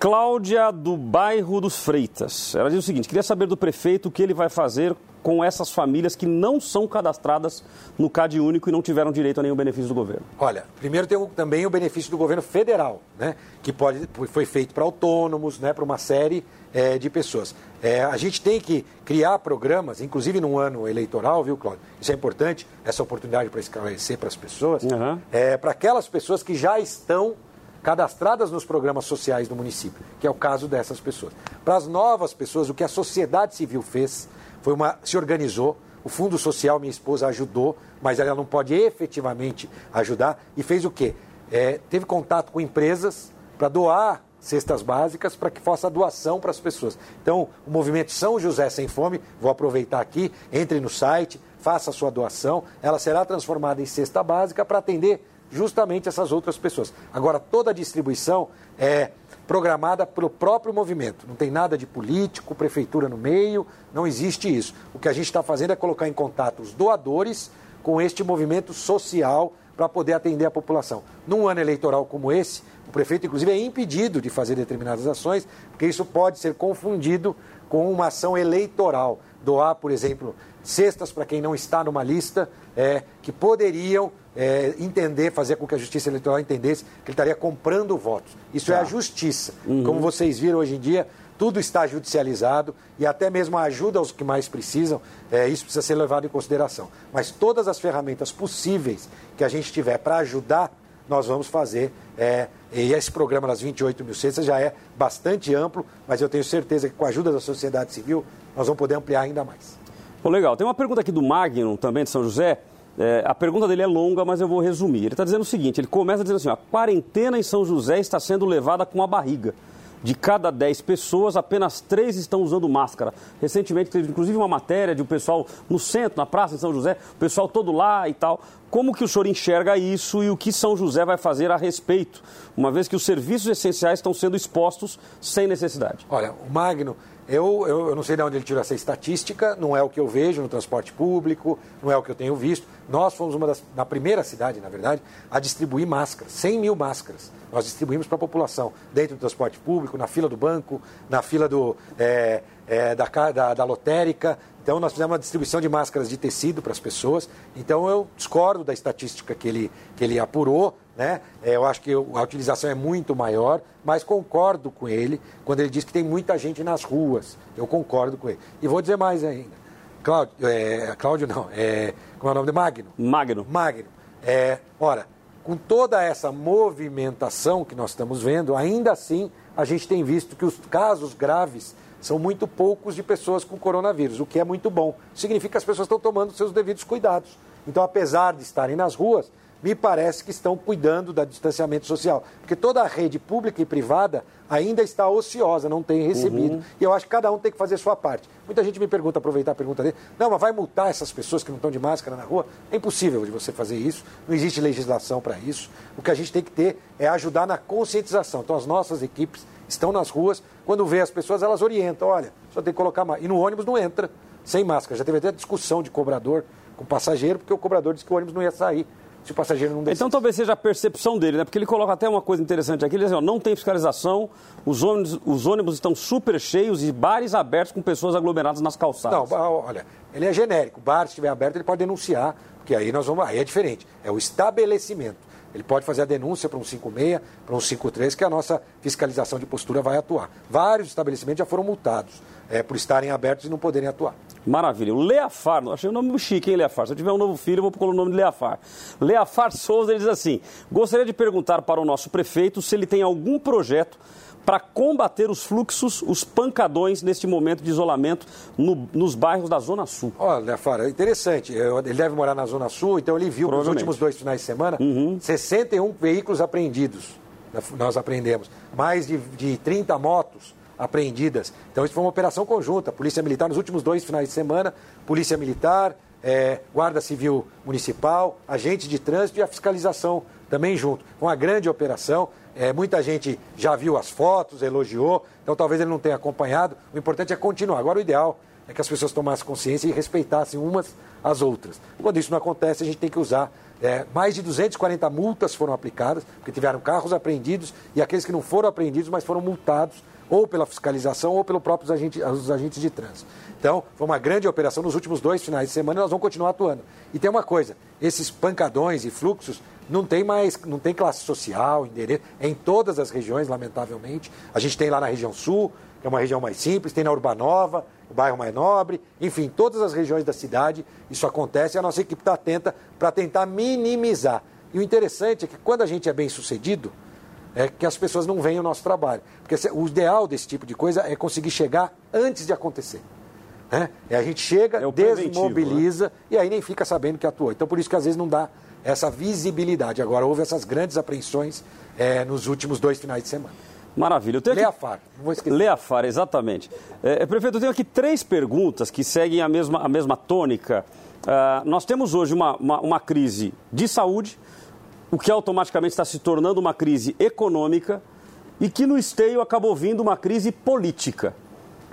Cláudia do bairro dos Freitas. Ela diz o seguinte: queria saber do prefeito o que ele vai fazer com essas famílias que não são cadastradas no CAD único e não tiveram direito a nenhum benefício do governo. Olha, primeiro tem o- também o benefício do governo federal, né? Que pode, foi feito para autônomos, né? Para uma série eh, de pessoas. Eh, a gente tem que criar programas, inclusive num ano eleitoral, viu, Cláudio? Isso é importante, essa oportunidade para esclarecer para as pessoas, Uhum. para aquelas pessoas que já estão cadastradas nos programas sociais do município, que é o caso dessas pessoas. Para as novas pessoas, o que a sociedade civil fez foi uma se organizou, o Fundo Social, minha esposa ajudou, mas ela não pode efetivamente ajudar e fez o quê? É, teve contato com empresas para doar cestas básicas para que faça a doação para as pessoas. Então, o movimento São José Sem Fome, vou aproveitar aqui, entre no site, faça a sua doação, ela será transformada em cesta básica para atender justamente essas outras pessoas. Agora, toda a distribuição é programada pelo próprio movimento. Não tem nada de político, prefeitura no meio, não existe isso. O que a gente está fazendo é colocar em contato os doadores com este movimento social para poder atender a população. Num ano eleitoral como esse, o prefeito, inclusive, é impedido de fazer determinadas ações, porque isso pode ser confundido com uma ação eleitoral. Doar, por exemplo, cestas para quem não está numa lista, é, que poderiam é, entender, fazer com que a justiça eleitoral entendesse que ele estaria comprando votos. Isso tá. é a justiça. Uhum. Como vocês viram hoje em dia, tudo está judicializado e até mesmo a ajuda aos que mais precisam, é, isso precisa ser levado em consideração. Mas todas as ferramentas possíveis que a gente tiver para ajudar, nós vamos fazer. É, e esse programa das 28 mil cestas já é bastante amplo, mas eu tenho certeza que com a ajuda da sociedade civil nós vamos poder ampliar ainda mais. Bom, legal. Tem uma pergunta aqui do Magno, também de São José. É, a pergunta dele é longa, mas eu vou resumir. Ele está dizendo o seguinte: ele começa dizendo assim, a quarentena em São José está sendo levada com a barriga. De cada 10 pessoas, apenas 3 estão usando máscara. Recentemente teve inclusive uma matéria de um pessoal no centro, na praça de São José, o pessoal todo lá e tal. Como que o senhor enxerga isso e o que São José vai fazer a respeito, uma vez que os serviços essenciais estão sendo expostos sem necessidade? Olha, o Magno, eu, eu, eu, não sei de onde ele tirou essa estatística, não é o que eu vejo no transporte público, não é o que eu tenho visto. Nós fomos uma das, na primeira cidade, na verdade, a distribuir máscaras, 100 mil máscaras. Nós distribuímos para a população, dentro do transporte público, na fila do banco, na fila do, é, é, da, da, da lotérica, então, nós fizemos uma distribuição de máscaras de tecido para as pessoas. Então, eu discordo da estatística que ele, que ele apurou. Né? É, eu acho que a utilização é muito maior, mas concordo com ele quando ele diz que tem muita gente nas ruas. Eu concordo com ele. E vou dizer mais ainda. Cláudio, é, Cláudio não, é, como é o nome de Magno? Magno. Magno. É, ora, com toda essa movimentação que nós estamos vendo, ainda assim a gente tem visto que os casos graves são muito poucos de pessoas com coronavírus, o que é muito bom. Significa que as pessoas estão tomando seus devidos cuidados. Então, apesar de estarem nas ruas, me parece que estão cuidando do distanciamento social. Porque toda a rede pública e privada ainda está ociosa, não tem recebido. Uhum. E eu acho que cada um tem que fazer a sua parte. Muita gente me pergunta, aproveitar a pergunta dele, não, mas vai multar essas pessoas que não estão de máscara na rua? É impossível de você fazer isso, não existe legislação para isso. O que a gente tem que ter é ajudar na conscientização. Então, as nossas equipes estão nas ruas, quando vê as pessoas, elas orientam, olha, só tem que colocar máscara. E no ônibus não entra sem máscara. Já teve até discussão de cobrador com passageiro, porque o cobrador disse que o ônibus não ia sair se o passageiro não descesse. Então talvez seja a percepção dele, né? Porque ele coloca até uma coisa interessante aqui, ele diz assim, ó, não tem fiscalização, os ônibus, os ônibus estão super cheios e bares abertos com pessoas aglomeradas nas calçadas. Não, olha, ele é genérico. O bar, se estiver aberto, ele pode denunciar, porque aí nós vamos. Aí é diferente. É o estabelecimento. Ele pode fazer a denúncia para um 56, para um 53, que a nossa fiscalização de postura vai atuar. Vários estabelecimentos já foram multados é, por estarem abertos e não poderem atuar. Maravilha. O Leafar, achei o nome chique, hein, Leafar? Se eu tiver um novo filho, eu vou colocar o nome de Leafar. Leafar Souza, ele diz assim: gostaria de perguntar para o nosso prefeito se ele tem algum projeto para combater os fluxos, os pancadões neste momento de isolamento no, nos bairros da Zona Sul. Olha, Fara, interessante. Ele deve morar na Zona Sul, então ele viu nos últimos dois finais de semana uhum. 61 veículos apreendidos. Nós apreendemos. Mais de, de 30 motos apreendidas. Então, isso foi uma operação conjunta. Polícia Militar, nos últimos dois finais de semana, Polícia Militar, é, Guarda Civil Municipal, agentes de trânsito e a fiscalização também junto. Foi uma grande operação. É, muita gente já viu as fotos, elogiou, então talvez ele não tenha acompanhado. O importante é continuar. Agora, o ideal é que as pessoas tomassem consciência e respeitassem umas às outras. Quando isso não acontece, a gente tem que usar. É, mais de 240 multas foram aplicadas, porque tiveram carros apreendidos e aqueles que não foram apreendidos, mas foram multados ou pela fiscalização ou pelos próprios agentes, os agentes de trânsito. Então, foi uma grande operação nos últimos dois finais de semana e nós vamos continuar atuando. E tem uma coisa, esses pancadões e fluxos não tem mais, não tem classe social, endereço, é em todas as regiões, lamentavelmente. A gente tem lá na região sul, que é uma região mais simples, tem na Urbanova, o bairro mais nobre, enfim, todas as regiões da cidade isso acontece e a nossa equipe está atenta para tentar minimizar. E o interessante é que quando a gente é bem sucedido, é que as pessoas não veem o nosso trabalho. Porque o ideal desse tipo de coisa é conseguir chegar antes de acontecer. Né? E a gente chega, é desmobiliza né? e aí nem fica sabendo que atuou. Então por isso que às vezes não dá essa visibilidade. Agora houve essas grandes apreensões é, nos últimos dois finais de semana. Maravilha. Eu tenho aqui... Leafar, não vou esquecer. Leafar, exatamente. É, prefeito, eu tenho aqui três perguntas que seguem a mesma, a mesma tônica. Uh, nós temos hoje uma, uma, uma crise de saúde, o que automaticamente está se tornando uma crise econômica e que no esteio acabou vindo uma crise política,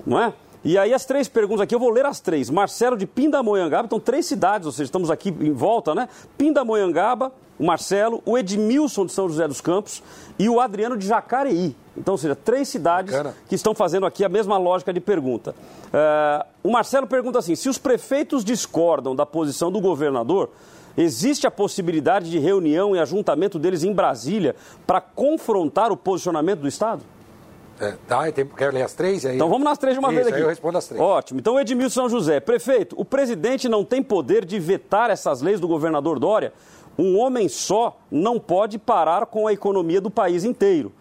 não é? E aí as três perguntas aqui, eu vou ler as três. Marcelo de Pindamonhangaba, então três cidades, ou seja, estamos aqui em volta, né? Pindamonhangaba, o Marcelo, o Edmilson de São José dos Campos e o Adriano de Jacareí. Então, ou seja, três cidades que estão fazendo aqui a mesma lógica de pergunta. Uh, o Marcelo pergunta assim: se os prefeitos discordam da posição do governador, existe a possibilidade de reunião e ajuntamento deles em Brasília para confrontar o posicionamento do Estado? É, tá, tem, quero ler as três? Aí... Então vamos nas três de uma Isso, vez aqui. Aí eu respondo as três. Ótimo. Então, Edmilson São José, prefeito, o presidente não tem poder de vetar essas leis do governador Dória? Um homem só não pode parar com a economia do país inteiro.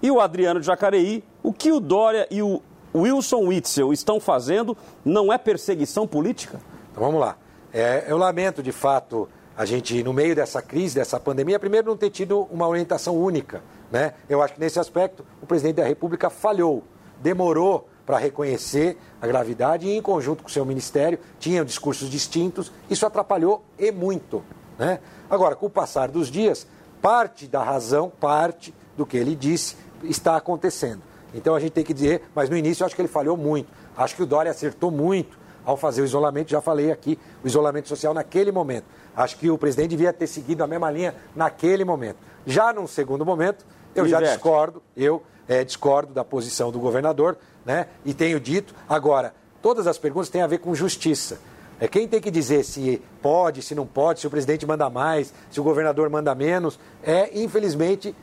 E o Adriano de Jacareí, o que o Dória e o Wilson Witzel estão fazendo não é perseguição política? Então vamos lá. É, eu lamento, de fato, a gente, no meio dessa crise, dessa pandemia, primeiro não ter tido uma orientação única né? Eu acho que nesse aspecto o presidente da República falhou, demorou para reconhecer a gravidade e, em conjunto com o seu ministério, tinham discursos distintos. Isso atrapalhou e muito. Né? Agora, com o passar dos dias, parte da razão, parte do que ele disse está acontecendo. Então a gente tem que dizer, mas no início eu acho que ele falhou muito. Acho que o Dória acertou muito ao fazer o isolamento, já falei aqui, o isolamento social naquele momento. Acho que o presidente devia ter seguido a mesma linha naquele momento. Já num segundo momento, eu já discordo, eu é, discordo da posição do governador, né? E tenho dito. Agora, todas as perguntas têm a ver com justiça. É quem tem que dizer se pode, se não pode, se o presidente manda mais, se o governador manda menos, é, infelizmente,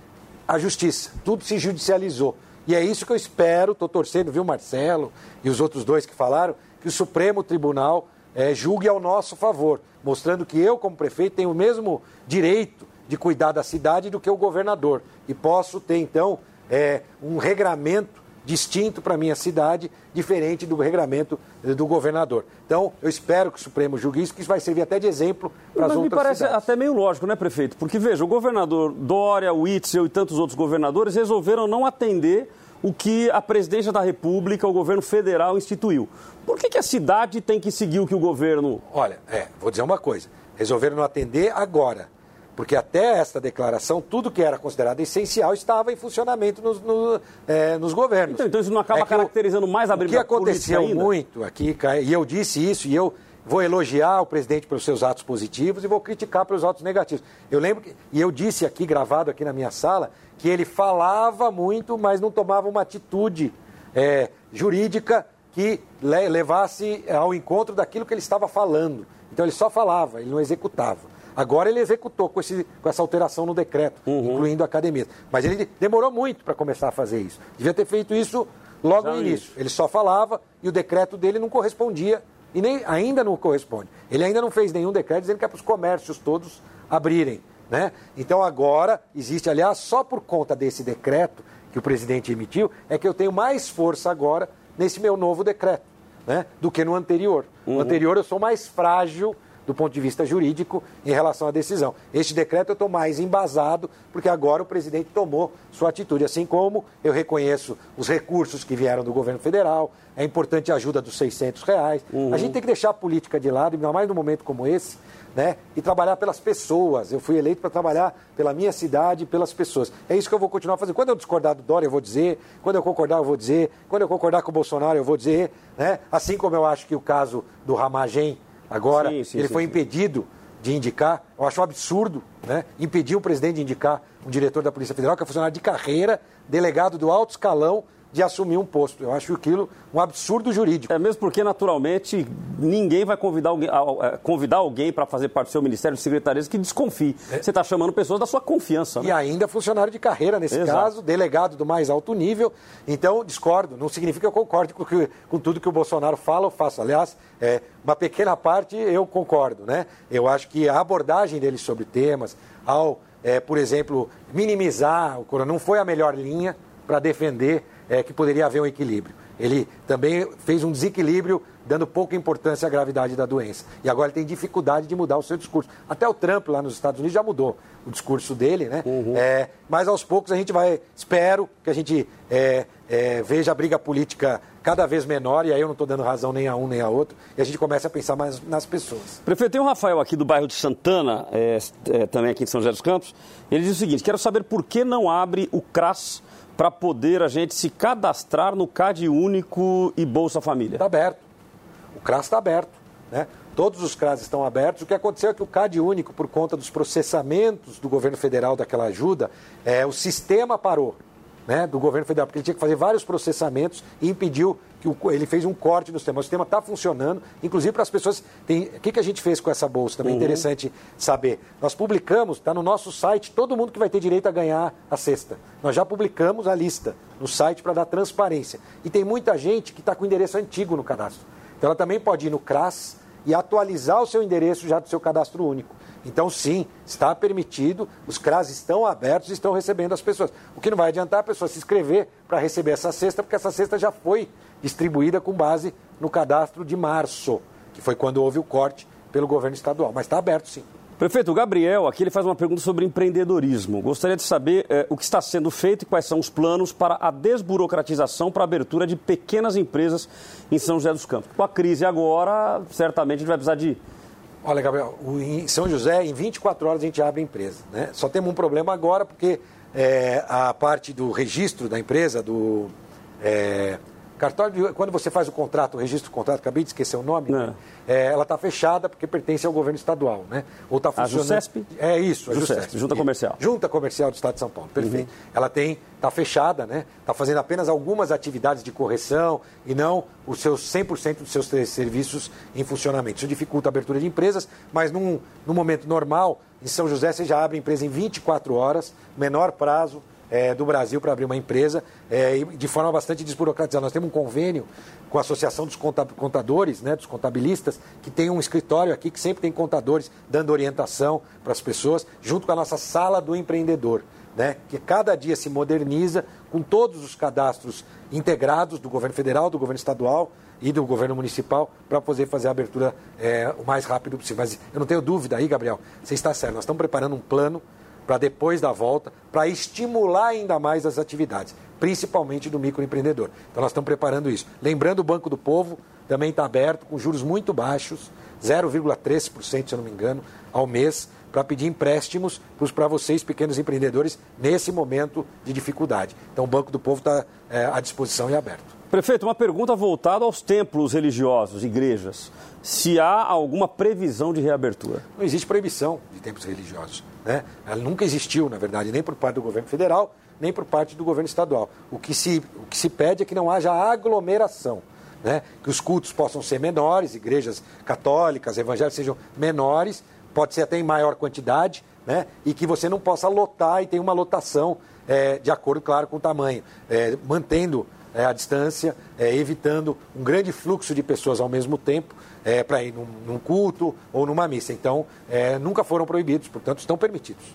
a justiça. Tudo se judicializou. E é isso que eu espero, estou torcendo, viu, Marcelo e os outros dois que falaram, que o Supremo Tribunal é, julgue ao nosso favor, mostrando que eu, como prefeito, tenho o mesmo direito de cuidar da cidade do que o governador. E posso ter, então, é, um regramento distinto para a minha cidade, diferente do regramento do governador. Então, eu espero que o Supremo julgue isso, que isso vai servir até de exemplo para as outras cidades. Mas me parece até meio lógico, né, prefeito? Porque, veja, o governador Dória, o Itzel e tantos outros governadores resolveram não atender o que a presidência da República, o governo federal, instituiu. Por que, que a cidade tem que seguir o que o governo... Olha, é, vou dizer uma coisa. Resolveram não atender agora. Porque até esta declaração, tudo que era considerado essencial estava em funcionamento nos, no, é, nos governos. Então, então, isso não acaba é caracterizando o, mais a briga O que aconteceu muito aqui, e eu disse isso, e eu vou elogiar o presidente pelos seus atos positivos e vou criticar pelos atos negativos. Eu lembro que, e eu disse aqui, gravado aqui na minha sala, que ele falava muito, mas não tomava uma atitude é, jurídica que levasse ao encontro daquilo que ele estava falando. Então ele só falava, ele não executava. Agora ele executou com, esse, com essa alteração no decreto, uhum. incluindo a academia. Mas ele demorou muito para começar a fazer isso. Devia ter feito isso logo Já no início. Isso. Ele só falava e o decreto dele não correspondia. E nem, ainda não corresponde. Ele ainda não fez nenhum decreto dizendo que é para os comércios todos abrirem. Né? Então agora existe, aliás, só por conta desse decreto que o presidente emitiu, é que eu tenho mais força agora nesse meu novo decreto, né? Do que no anterior. Uhum. No anterior eu sou mais frágil do ponto de vista jurídico em relação à decisão. Este decreto eu estou mais embasado, porque agora o presidente tomou sua atitude, assim como eu reconheço os recursos que vieram do governo federal, é importante a ajuda dos 600 reais. Uhum. A gente tem que deixar a política de lado, ainda mais num momento como esse, né? E trabalhar pelas pessoas. Eu fui eleito para trabalhar pela minha cidade e pelas pessoas. É isso que eu vou continuar fazendo. Quando eu discordar do Dória, eu vou dizer. Quando eu concordar, eu vou dizer. Quando eu concordar com o Bolsonaro, eu vou dizer. Né? Assim como eu acho que o caso do Ramagem Agora, sim, sim, ele sim, foi impedido de indicar, eu acho um absurdo, né? Impedir o presidente de indicar um diretor da Polícia Federal, que é funcionário de carreira, delegado do alto escalão, de assumir um posto. Eu acho aquilo um absurdo jurídico. É mesmo porque, naturalmente, ninguém vai convidar alguém, convidar alguém para fazer parte do seu Ministério de Secretarias que desconfie. É. Você está chamando pessoas da sua confiança. Né? E ainda funcionário de carreira, nesse Exato. caso, delegado do mais alto nível. Então, discordo. Não significa que eu concorde com, com tudo que o Bolsonaro fala ou faça. Aliás, é, uma pequena parte eu concordo. Né? Eu acho que a abordagem dele sobre temas, ao é, por exemplo, minimizar o corona. Não foi a melhor linha para defender é, que poderia haver um equilíbrio. Ele também fez um desequilíbrio, dando pouca importância à gravidade da doença. E agora ele tem dificuldade de mudar o seu discurso. Até o Trump, lá nos Estados Unidos, já mudou o discurso dele, né? Uhum. É, mas aos poucos a gente vai, espero que a gente é, é, veja a briga política cada vez menor, e aí eu não estou dando razão nem a um nem a outro, e a gente começa a pensar mais nas pessoas. Prefeito, tem o Rafael aqui do bairro de Santana, é, é, também aqui de São José dos Campos, ele diz o seguinte, quero saber por que não abre o CRAS para poder a gente se cadastrar no CAD Único e Bolsa Família? Está aberto. O CRAS está aberto. Né? Todos os CRAS estão abertos. O que aconteceu é que o CAD Único, por conta dos processamentos do governo federal daquela ajuda, é, o sistema parou né, do governo federal, porque ele tinha que fazer vários processamentos e impediu que o, ele fez um corte no sistema. O sistema está funcionando, inclusive para as pessoas. Tem, o que, que a gente fez com essa bolsa? Também é uhum. interessante saber. Nós publicamos, está no nosso site, todo mundo que vai ter direito a ganhar a cesta. Nós já publicamos a lista no site para dar transparência. E tem muita gente que está com endereço antigo no cadastro. Então ela também pode ir no CRAS e atualizar o seu endereço já do seu cadastro único. Então, sim, está permitido, os CRAS estão abertos e estão recebendo as pessoas. O que não vai adiantar a pessoa se inscrever para receber essa cesta, porque essa cesta já foi distribuída com base no cadastro de março, que foi quando houve o corte pelo governo estadual. Mas está aberto, sim. Prefeito, Gabriel aqui ele faz uma pergunta sobre empreendedorismo. Gostaria de saber eh, o que está sendo feito e quais são os planos para a desburocratização para a abertura de pequenas empresas em São José dos Campos. Com a crise agora, certamente a gente vai precisar de Olha, Gabriel, em São José, em 24 horas a gente abre a empresa. Né? Só temos um problema agora, porque é, a parte do registro da empresa, do é, cartório, quando você faz o contrato, o registro do contrato, acabei de esquecer o nome, né? é, ela está fechada porque pertence ao governo estadual, né? Ou está funcionando. A JUSESP? É isso, a JUSESP, Junta Comercial. Junta Comercial do Estado de São Paulo, perfeito. Uhum. Ela tem, está fechada, né? Está fazendo apenas algumas atividades de correção e não os seus 100% dos seus serviços em funcionamento. Isso dificulta a abertura de empresas, mas num, num momento normal, em São José você já abre a empresa em 24 horas, menor prazo, é, do Brasil para abrir uma empresa é, de forma bastante desburocratizada. Nós temos um convênio com a Associação dos Contadores, né, dos contabilistas, que tem um escritório aqui que sempre tem contadores dando orientação para as pessoas, junto com a nossa sala do empreendedor. Né, que cada dia se moderniza com todos os cadastros integrados do governo federal, do governo estadual e do governo municipal para poder fazer a abertura é, o mais rápido possível. Mas eu não tenho dúvida aí, Gabriel, você está certo. Nós estamos preparando um plano para depois da volta, para estimular ainda mais as atividades, principalmente do microempreendedor. Então nós estamos preparando isso. Lembrando, o Banco do Povo também está aberto, com juros muito baixos, 0,3%, se eu não me engano, ao mês, para pedir empréstimos para vocês, pequenos empreendedores, nesse momento de dificuldade. Então o Banco do Povo está é, à disposição e aberto. Prefeito, uma pergunta voltada aos templos religiosos, igrejas. Se há alguma previsão de reabertura? Não existe proibição de templos religiosos. Né? Ela nunca existiu, na verdade, nem por parte do governo federal, nem por parte do governo estadual. O que se, o que se pede é que não haja aglomeração. Né? Que os cultos possam ser menores, igrejas católicas, evangélicas sejam menores, pode ser até em maior quantidade, né? e que você não possa lotar e tem uma lotação é, de acordo, claro, com o tamanho, é, mantendo é, a distância, é, evitando um grande fluxo de pessoas ao mesmo tempo é, para ir num, num, culto ou numa missa. Então, é, nunca foram proibidos, portanto, estão permitidos.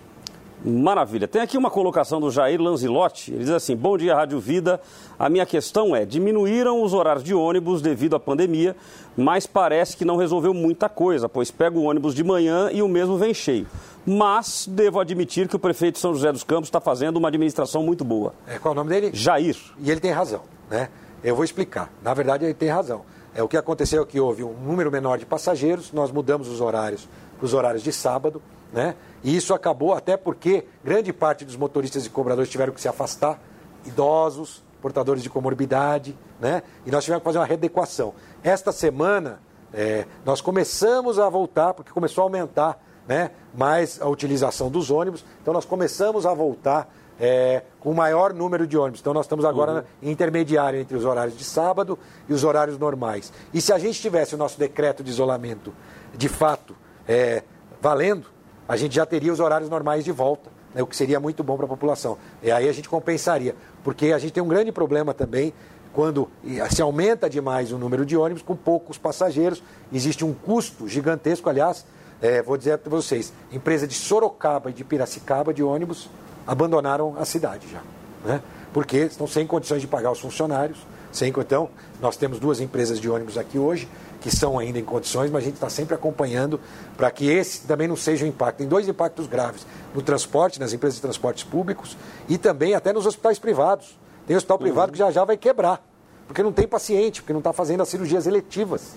Maravilha. Tem aqui uma colocação do Jair Lanzilotti. Ele diz assim: Bom dia, Rádio Vida. A minha questão é: diminuíram os horários de ônibus devido à pandemia, mas parece que não resolveu muita coisa, pois pega o ônibus de manhã e o mesmo vem cheio. Mas devo admitir que o prefeito de São José dos Campos está fazendo uma administração muito boa. É, qual é o nome dele? Jair. E ele tem razão, né? Eu vou explicar. Na verdade, ele tem razão. É, o que aconteceu é que houve um número menor de passageiros, nós mudamos os horários para os horários de sábado, né? E isso acabou até porque grande parte dos motoristas e cobradores tiveram que se afastar, idosos, portadores de comorbidade, né? E nós tivemos que fazer uma readequação. Esta semana, é, nós começamos a voltar, porque começou a aumentar né, mais a utilização dos ônibus, então nós começamos a voltar é, com o maior número de ônibus. Então nós estamos agora uhum. intermediário entre os horários de sábado e os horários normais. E se a gente tivesse o nosso decreto de isolamento de fato é, valendo, a gente já teria os horários normais de volta, né, o que seria muito bom para a população. E aí a gente compensaria, porque a gente tem um grande problema também quando se aumenta demais o número de ônibus com poucos passageiros, existe um custo gigantesco, aliás, é, vou dizer para vocês, empresa de Sorocaba e de Piracicaba de ônibus abandonaram a cidade já. Né? Porque estão sem condições de pagar os funcionários. Sem, então, nós temos duas empresas de ônibus aqui hoje, que são ainda em condições, mas a gente está sempre acompanhando para que esse também não seja um impacto. Tem dois impactos graves no transporte, nas empresas de transportes públicos e também até nos hospitais privados. Tem hospital uhum. privado que já já vai quebrar, porque não tem paciente, porque não está fazendo as cirurgias eletivas.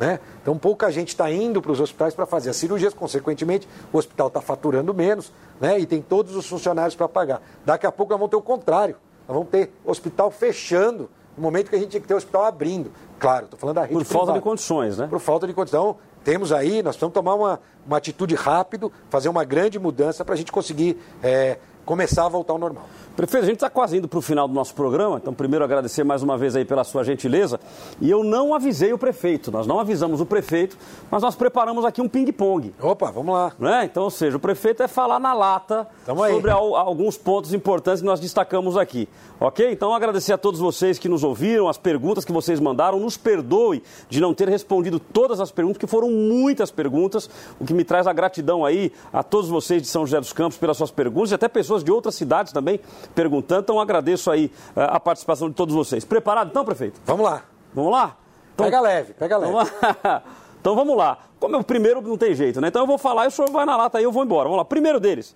Né? Então pouca gente está indo para os hospitais para fazer as cirurgias, consequentemente o hospital está faturando menos né? e tem todos os funcionários para pagar. Daqui a pouco nós vamos ter o contrário, nós vamos ter hospital fechando no momento que a gente tinha que ter o hospital abrindo. Claro, estou falando da rede Por privada. falta de condições, né? Por falta de condições. Então, temos aí, nós precisamos tomar uma, uma atitude rápido, fazer uma grande mudança para a gente conseguir é, começar a voltar ao normal. Prefeito, a gente está quase indo para o final do nosso programa, então primeiro agradecer mais uma vez aí pela sua gentileza. E eu não avisei o prefeito, nós não avisamos o prefeito, mas nós preparamos aqui um ping-pong. Opa, vamos lá. Né? Então, ou seja, o prefeito é falar na lata Tamo sobre al- alguns pontos importantes que nós destacamos aqui. Ok? Então, agradecer a todos vocês que nos ouviram, as perguntas que vocês mandaram. Nos perdoe de não ter respondido todas as perguntas, que foram muitas perguntas, o que me traz a gratidão aí a todos vocês de São José dos Campos pelas suas perguntas e até pessoas de outras cidades também perguntando. Então, agradeço aí eh, a participação de todos vocês. Preparado então, prefeito? Vamos lá. Vamos lá? Então, Pega leve, pega leve. Vamos lá. Então vamos lá. Como é o primeiro não tem jeito, né? Então eu vou falar e o senhor vai na lata aí, eu vou embora. Vamos lá. Primeiro deles,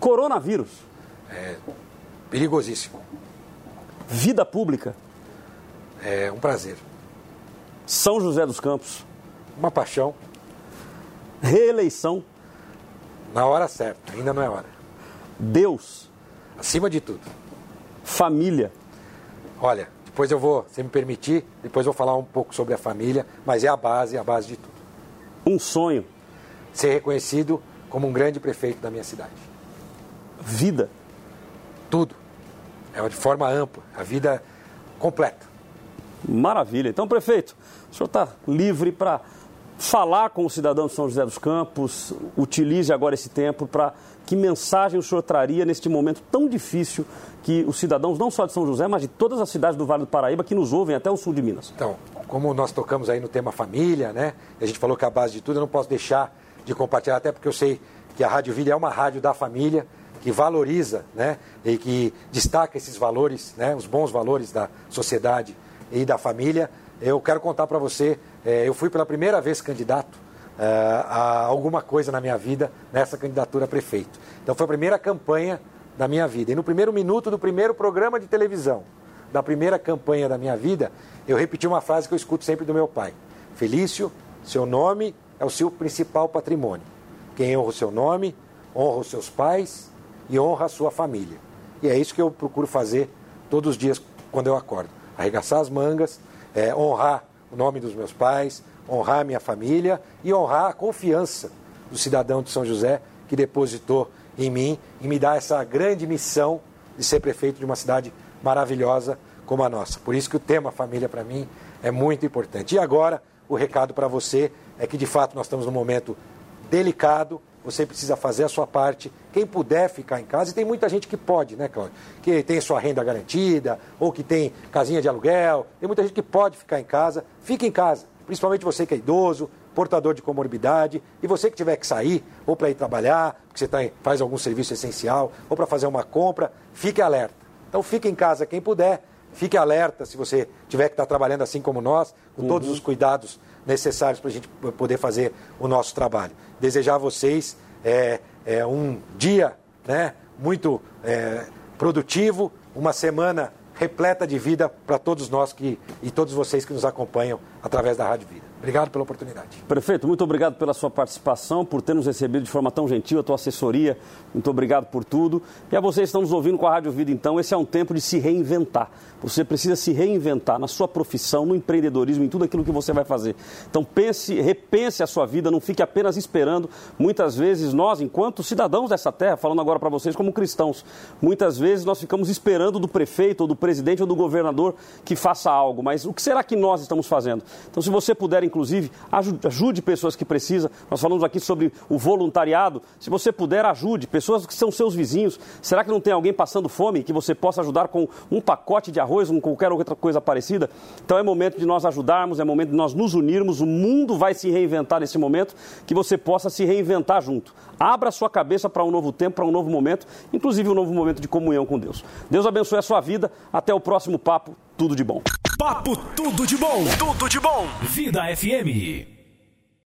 coronavírus, Perigosíssimo. vida pública, É um prazer. São José dos Campos, Uma paixão. reeleição, Na hora certa. Ainda não é hora. Deus, Acima de tudo. família, Olha, depois eu vou, se me permitir, depois eu vou falar um pouco sobre a família, mas é a base, a base de tudo. um sonho, Ser reconhecido como um grande prefeito da minha cidade. vida, Tudo. É de forma ampla, a vida completa. maravilha. Então, prefeito, o senhor está livre para falar com o cidadão de São José dos Campos, utilize agora esse tempo para que mensagem o senhor traria neste momento tão difícil que os cidadãos, não só de São José, mas de todas as cidades do Vale do Paraíba, que nos ouvem até o sul de Minas. Então, como nós tocamos aí no tema família, né? A gente falou que a base de tudo, eu não posso deixar de compartilhar, até porque eu sei que a Rádio Vida é uma rádio da família, que valoriza, né? E que destaca esses valores, né? Os bons valores da sociedade e da família. Eu quero contar para você, eu fui pela primeira vez candidato eh, a alguma coisa na minha vida nessa candidatura a prefeito. Então foi a primeira campanha da minha vida. E no primeiro minuto do primeiro programa de televisão, da primeira campanha da minha vida, eu repeti uma frase que eu escuto sempre do meu pai: Felício, seu nome é o seu principal patrimônio. Quem honra o seu nome, honra os seus pais e honra a sua família. E é isso que eu procuro fazer todos os dias quando eu acordo: arregaçar as mangas, é, honrar nome dos meus pais, honrar minha família e honrar a confiança do cidadão de São José que depositou em mim e me dá essa grande missão de ser prefeito de uma cidade maravilhosa como a nossa. Por isso que o tema família para mim é muito importante. E agora, o recado para você é que de fato nós estamos num momento delicado, você precisa fazer a sua parte. Quem puder ficar em casa, e tem muita gente que pode, né, Cláudio? Que tem sua renda garantida, ou que tem casinha de aluguel, tem muita gente que pode ficar em casa. Fique em casa, principalmente você que é idoso, portador de comorbidade, e você que tiver que sair, ou para ir trabalhar, porque você tá faz algum serviço essencial, ou para fazer uma compra, fique alerta. Então fique em casa quem puder, fique alerta se você tiver que estar trabalhando assim como nós, com todos os cuidados necessários para a gente poder fazer o nosso trabalho. Desejar a vocês é, é, um dia né, muito é, produtivo, uma semana repleta de vida para todos nós que, e todos vocês que nos acompanham através da Rádio Vida. Obrigado pela oportunidade. Prefeito, muito obrigado pela sua participação, por ter nos recebido de forma tão gentil, a tua assessoria, muito obrigado por tudo. E a vocês que estão nos ouvindo com a Rádio Vida, então, esse é um tempo de se reinventar. Você precisa se reinventar na sua profissão, no empreendedorismo, em tudo aquilo que você vai fazer. Então pense, repense a sua vida, não fique apenas esperando. Muitas vezes nós, enquanto cidadãos dessa terra, falando agora para vocês como cristãos, muitas vezes nós ficamos esperando do prefeito, ou do presidente, ou do governador que faça algo. Mas o que será que nós estamos fazendo? Então, se você puder inclusive, ajude, pessoas que precisam. Nós falamos aqui sobre o voluntariado. Se você puder, ajude pessoas que são seus vizinhos. Será que não tem alguém passando fome que você possa ajudar com um pacote de arroz, com qualquer outra coisa parecida? Então é momento de nós ajudarmos, é momento de nós nos unirmos. O mundo vai se reinventar nesse momento, que você possa se reinventar junto. Abra sua cabeça para um novo tempo, para um novo momento, inclusive um novo momento de comunhão com Deus. Deus abençoe a sua vida. Até o próximo papo. Tudo de bom. Papo tudo de bom. Tudo de bom. Vida FM.